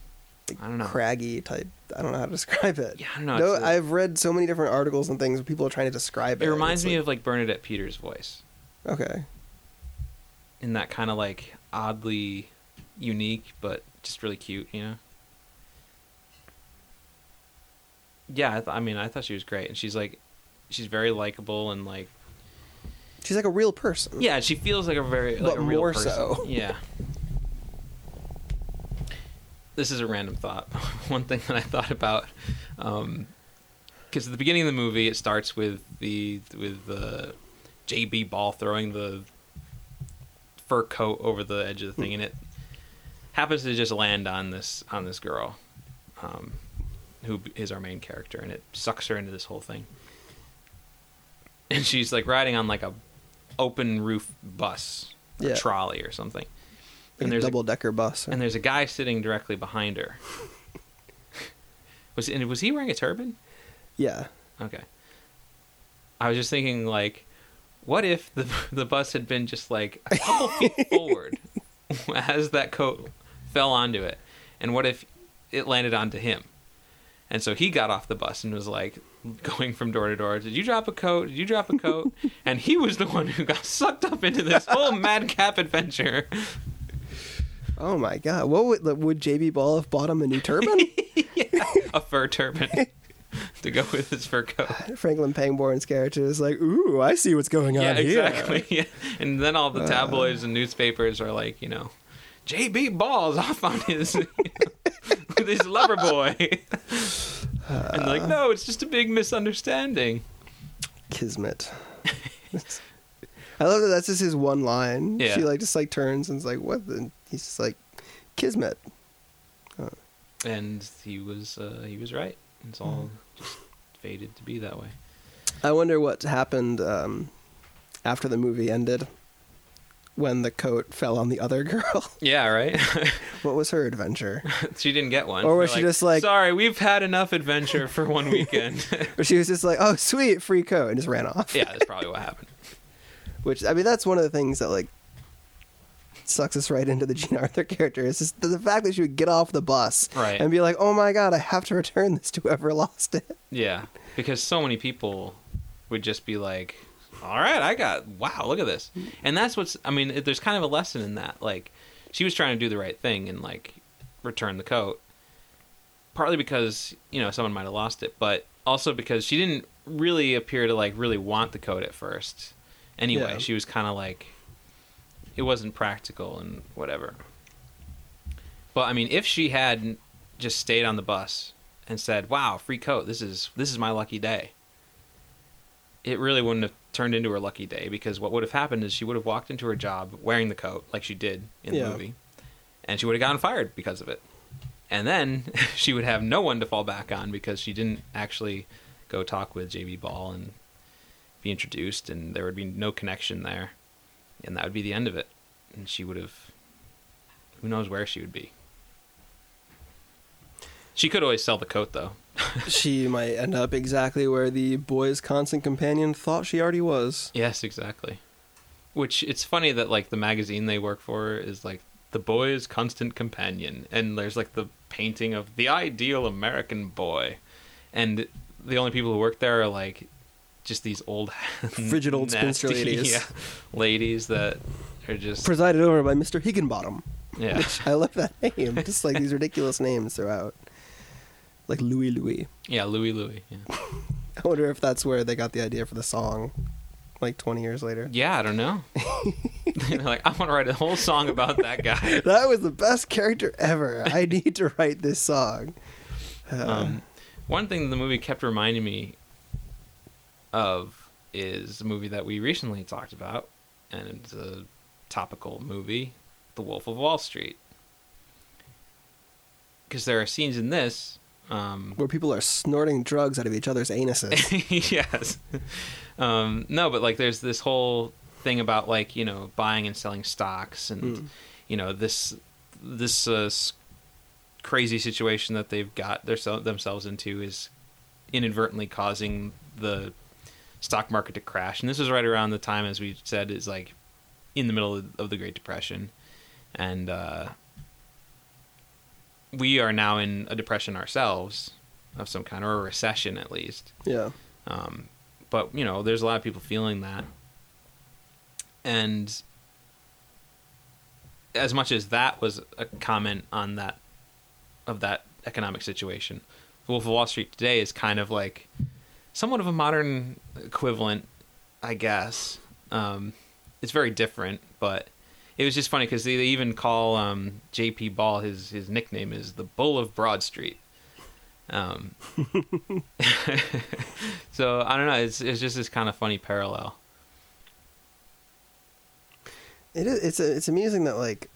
like, I don't know. craggy type. I don't know how to describe it. Yeah, I don't know. No, I've read so many different articles and things where people are trying to describe it. it reminds me like- of like Bernadette Peters' voice okay. in that kind of like oddly unique but just really cute, you know. Yeah, I, th- I mean, I thought she was great, and she's like, she's very likable and like She's like a real person. Yeah, she feels like a very like But a real more person. so. Yeah. This is a random thought. One thing that I thought about, because at the beginning of the movie, it starts with the with the JB Ball throwing the fur coat over the edge of the thing, and it happens to just land on this on this girl, um, who is our main character, and it sucks her into this whole thing. And she's like riding on like a open roof bus, or Yeah. trolley or something. Like and a there's a, double decker bus. and there's a guy sitting directly behind her. was and was he wearing a turban? yeah. Okay. I was just thinking, like, what if the the bus had been just like a couple feet forward as that coat fell onto it, and what if it landed onto him? And so he got off the bus and was like going from door to door. Did you drop a coat? Did you drop a coat? and he was the one who got sucked up into this whole madcap adventure. Oh my god. What would would JB Ball have bought him a new turban? a fur turban to go with his fur coat. Franklin Pangborn's character is like, "Ooh, I see what's going Yeah, on here." exactly. Yeah. And then all the uh. tabloids and newspapers are like, you know, JB Ball's off on his with his lover boy. And they're like, no, it's just a big misunderstanding. Kismet. I love that. That's just his one line. Yeah. She like just like turns and is like, "What?" And He's just like, "Kismet." And he was uh, he was right. It's all just fated to be that way. I wonder what happened um, after the movie ended when the coat fell on the other girl. Yeah, right. what was her adventure? she didn't get one. Or was They're she just like- sorry, we've had enough adventure for one weekend. Or she was just like, "Oh, sweet, free coat," and just ran off. yeah, that's probably what happened. Which I mean, that's one of the things that like sucks us right into the Jean Arthur character. Is just the, the fact that she would get off the bus Right. and be like, "Oh my god, I have to return this to whoever lost it." Yeah, because so many people would just be like, "All right, I got wow, look at this," and that's what's. I mean, it- there's kind of a lesson in that. Like, she was trying to do the right thing and like return the coat, partly because you know someone might have lost it, but also because she didn't really appear to like really want the coat at first. Anyway, Yeah. she was kind of like, it wasn't practical and whatever. But I mean, if she had just stayed on the bus and said, "Wow, free coat! This is this is my lucky day," it really wouldn't have turned into her lucky day because what would have happened is she would have walked into her job wearing the coat like she did in Yeah. the movie, and she would have gotten fired because of it. And then she would have no one to fall back on because she didn't actually go talk with JB Ball and be introduced, and there would be no connection there, and that would be the end of it. And she would have, who knows where she would be. She could always sell the coat though. she might end up exactly where the boy's constant companion thought she already was. Yes, exactly. Which it's funny that like the magazine they work for is like the boy's constant companion, and there's like the painting of the ideal American boy, and the only people who work there are like just these old Frigid old spinster ladies. yeah, ladies that are just Presided over by Mr. Higginbottom. yeah. Which I love that name. Just like these ridiculous names throughout. Like Louis Louis. Yeah, Louis Louis. Yeah. I wonder if that's where they got the idea for the song, like 20 years later. yeah, I don't know. Like, I want to write a whole song about that guy. That was the best character ever. I need to write this song. Uh, Um, one thing the movie kept reminding me of is a movie that we recently talked about, and it's a topical movie, The Wolf of Wall Street. Because there are scenes in this. Um, where people are snorting drugs out of each other's anuses. yes. Um, no, but like there's this whole thing about like you know buying and selling stocks and Mm. you know this this uh, crazy situation that they've got their, themselves into is inadvertently causing the stock market to crash. And this was right around the time, as we said, is like in the middle of, of the Great Depression, and uh, we are now in a depression ourselves of some kind, or a recession at least. yeah. Um, but you know, there's a lot of people feeling that, and as much as that was a comment on that of that economic situation, The Wolf of Wall Street today is kind of like somewhat of a modern equivalent, I guess, Um, it's very different, but it was just funny because they, they even call um, J.B. Ball his his nickname is the Bull of Broad Street. Um, so I don't know. It's it's just this kind of funny parallel. It is. It's it's amusing that like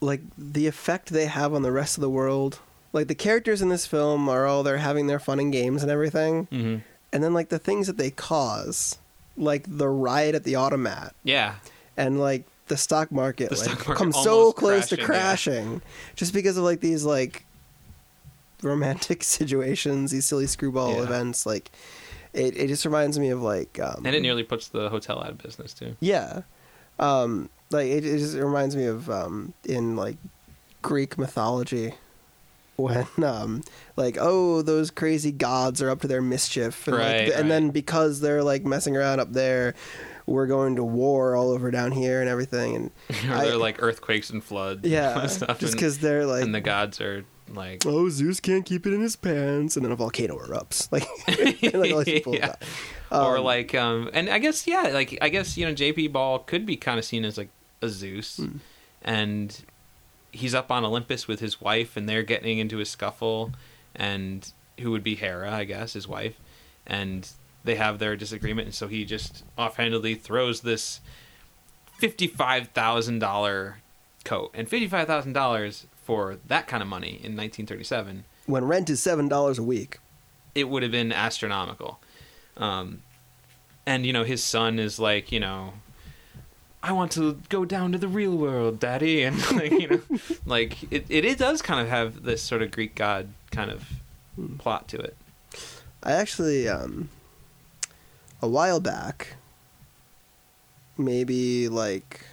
like the effect they have on the rest of the world. Like the characters in this film are all they're having their fun and games and everything, hmm and then like the things that they cause, like the riot at the automat Yeah, and like the stock market, The like stock market comes so close to crashing, yeah. just because of like these like romantic situations, these silly screwball Yeah. events. Like it, it just reminds me of like um, and it nearly puts the hotel out of business too. Yeah. Um, like it, it just reminds me of um, in like Greek mythology when um, like oh those crazy gods are up to their mischief and, like, Right, and then because they're like messing around up there we're going to war all over down here and everything and or I- they're like earthquakes and floods. yeah and stuff, just because they're like and the gods are like oh Zeus can't keep it in his pants and then a volcano erupts like, like all these people Yeah. die. or Um, like um and i guess yeah like i guess you know J.B. Ball could be kind of seen as like a zeus Hmm. and he's up on olympus with his wife and they're getting into a scuffle and who would be hera i guess his wife and they have their disagreement and so he just offhandedly throws this $55000 coat and $55000 for that kind of money in 1937 when rent is seven dollars a week it would have been astronomical. Um, and you know, his son is like, you know, I want to go down to the real world, daddy, and like, you know, like it, it, it does kind of have this sort of Greek god kind of plot to it. I actually, um, a while back, maybe like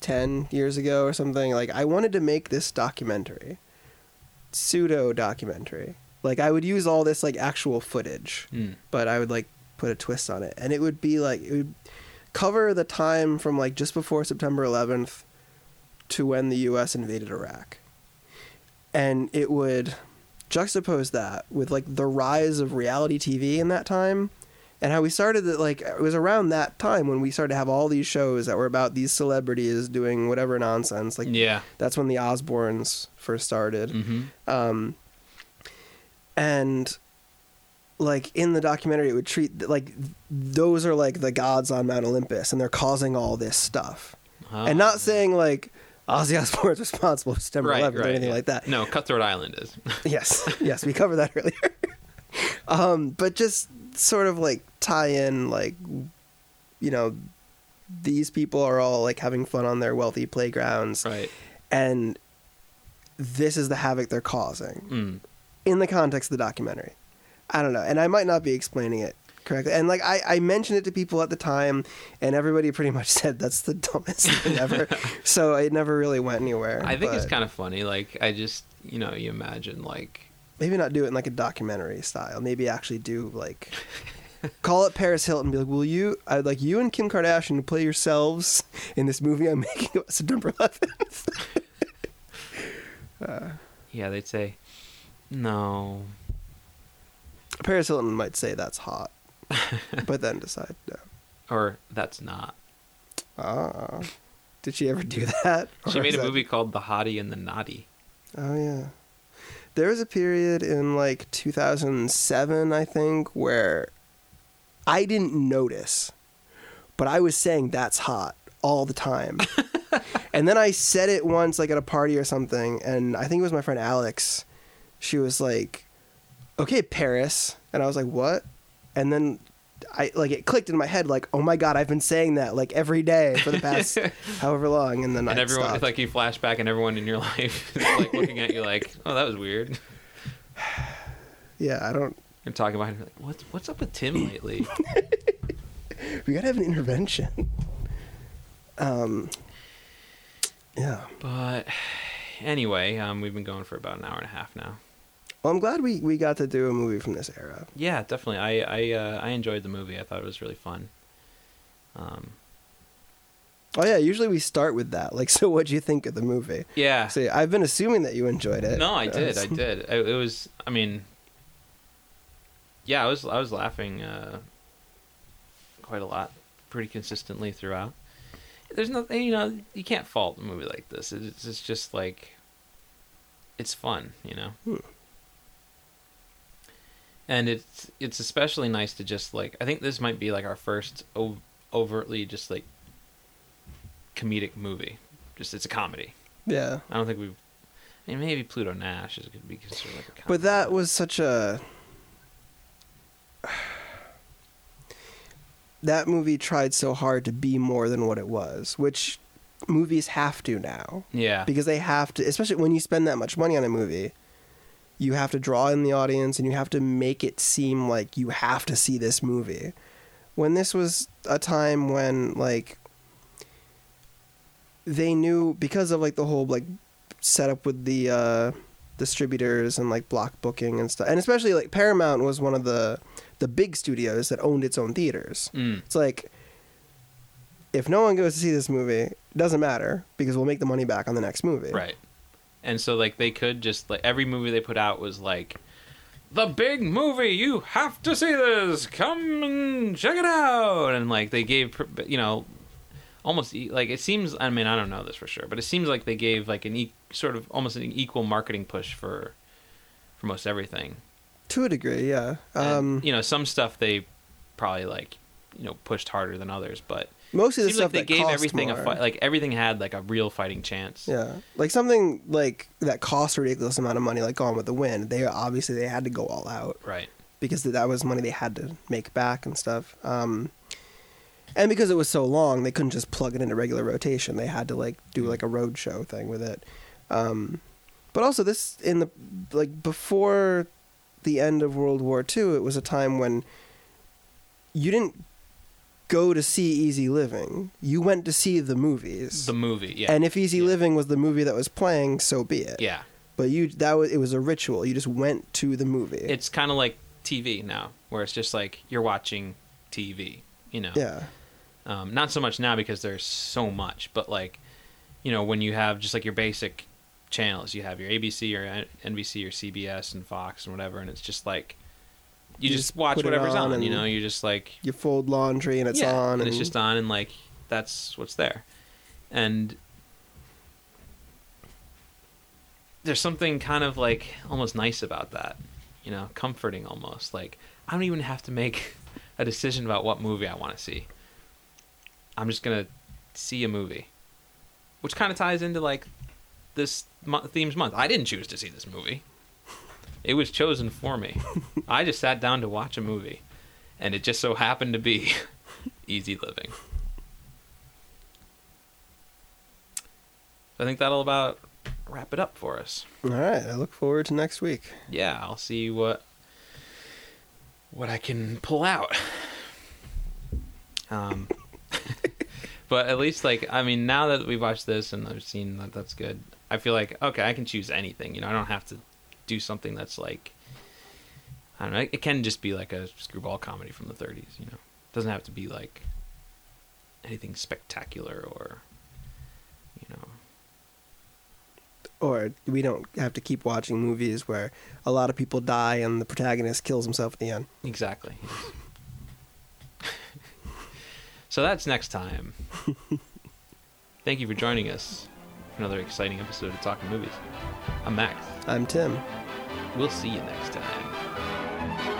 10 years ago or something, like I wanted to make this documentary, pseudo documentary. Like I would use all this like actual footage, Mm. but I would like put a twist on it. And it would be like, it would cover the time from like just before September 11th to when the US invaded Iraq. And it would juxtapose that with like the rise of reality TV in that time and how we started that like it was around that time when we started to have all these shows that were about these celebrities doing whatever nonsense like Yeah. that's when the Osbournes first started hmm um and like in the documentary it would treat like those are like the gods on Mount Olympus and they're causing all this stuff and not saying like Ozzy Osbourne's responsible for September 11th or anything yeah. like that No, Cutthroat Island is. yes, yes, we covered that earlier. um, but just sort of like tie in, like, you know, these people are all like having fun on their wealthy playgrounds, right. and this is the havoc they're causing Mm. in the context of the documentary. I don't know, and I might not be explaining it correctly. And like I, I mentioned it to people at the time, and everybody pretty much said that's the dumbest thing ever. so it never really went anywhere. I think it's kind of funny. Like, I just, you know, you imagine like maybe not do it in like a documentary style. Maybe actually do like call it Paris Hilton. And be like, will you? I'd like you and Kim Kardashian to play yourselves in this movie I'm making about September 11th. Uh. Yeah, they'd say, no. Paris Hilton might say that's hot, but then decide no. Or that's not. Ah, did she ever do that? She made a that- movie called The Hottie and the Naughty. Oh yeah. There was a period in like 2007, I think, where I didn't notice, but I was saying that's hot all the time. and then I said it once, like at a party or something, and I think it was my friend Alex. She was like, "Okay, Paris," and I was like, "What?" And then I like it clicked in my head, like, "Oh my god, I've been saying that like every day for the past however long," and then and I everyone, stopped. it's like you flash back, and everyone in your life is like looking at you like, "Oh, that was weird." yeah, I don't. And talking about it, like, "What's what's up with Tim lately?" We gotta have an intervention. Um. Yeah. but anyway, um, we've been going for about an hour and a half now. Well, I'm glad we, we got to do a movie from this era. Yeah, definitely. I I uh, I enjoyed the movie. I thought it was really fun. Um, Oh yeah, usually we start with that. Like, so what do you think of the movie? yeah. See, I've been assuming that you enjoyed it. No, I did. I did. It, it was. I mean, yeah, I was I was laughing uh, quite a lot, pretty consistently throughout. There's nothing, you know, you can't fault a movie like this. It's, it's just like, it's fun, you know. Hmm. And it's it's especially nice to just like I think this might be like our first ov- overtly just like comedic movie. Just it's a comedy. Yeah. I don't think we've. I mean, maybe Pluto Nash is going to be considered like a comedy. But that was such a. That movie tried so hard to be more than what it was, which movies have to now. yeah, Because they have to, especially when you spend that much money on a movie, you have to draw in the audience and you have to make it seem like you have to see this movie. When this was a time when, like, they knew because of like the whole like setup with the uh distributors and like block booking and stuff and especially like paramount was one of the the big studios that owned its own theaters Mm. it's like if no one goes to see this movie it doesn't matter because we'll make the money back on the next movie Right. And so like they could just like every movie they put out was like the big movie you have to see this. Come and check it out. And like they gave you know almost like it seems I mean I don't know this for sure but it seems like they gave like an e- sort of almost an equal marketing push for for most everything. to a degree yeah. And, um you know some stuff they probably like you know pushed harder than others but most of the seems like stuff they that gave cost everything more, a fight like everything had like a real fighting chance. yeah like something like that cost a ridiculous amount of money like gone with the wind they obviously they had to go all out Right. because that was money they had to make back and stuff. Um, and because it was so long, they couldn't just plug it into regular rotation. They had to like do like a road show thing with it. Um, but also this in the like before the end of World War II, it was a time when you didn't go to see Easy Living. You went to see the movies. The movie, yeah. And if Easy Yeah. Living was the movie that was playing, so be it. yeah. But you that was it was a ritual. You just went to the movie. it's kind of like TV now, where it's just like you're watching TV. You know, yeah. um, not so much now because there's so much, but like, you know, when you have just like your basic channels, you have your ABC or NBC or CBS and Fox and whatever, and it's just like you, You just, just watch whatever's on on. you know, you just like you fold laundry and it's yeah, on and it's just on, and like that's what's there, and there's something kind of like almost nice about that, you know, comforting almost. Like I don't even have to make a decision about what movie I want to see. I'm just gonna see a movie, which kind of ties into like this mo- themes month. I didn't choose to see this movie; it was chosen for me. I just sat down to watch a movie, and it just so happened to be Easy Living. I think that'll about wrap it up for us. all right i look forward to next week Yeah, I'll see what what I can pull out. Um, but at least like I mean, now that we've watched this and I've seen that that's good, I feel like okay, I can choose anything. You know, I don't have to do something that's like I don't know. It can just be like a screwball comedy from the 30s. You know, it doesn't have to be like anything spectacular or you know. or we don't have to keep watching movies where a lot of people die and the protagonist kills himself at the end Exactly. so that's next time. Thank you for joining us another exciting episode of Talking Movies. I'm Max. I'm Tim. We'll see you next time.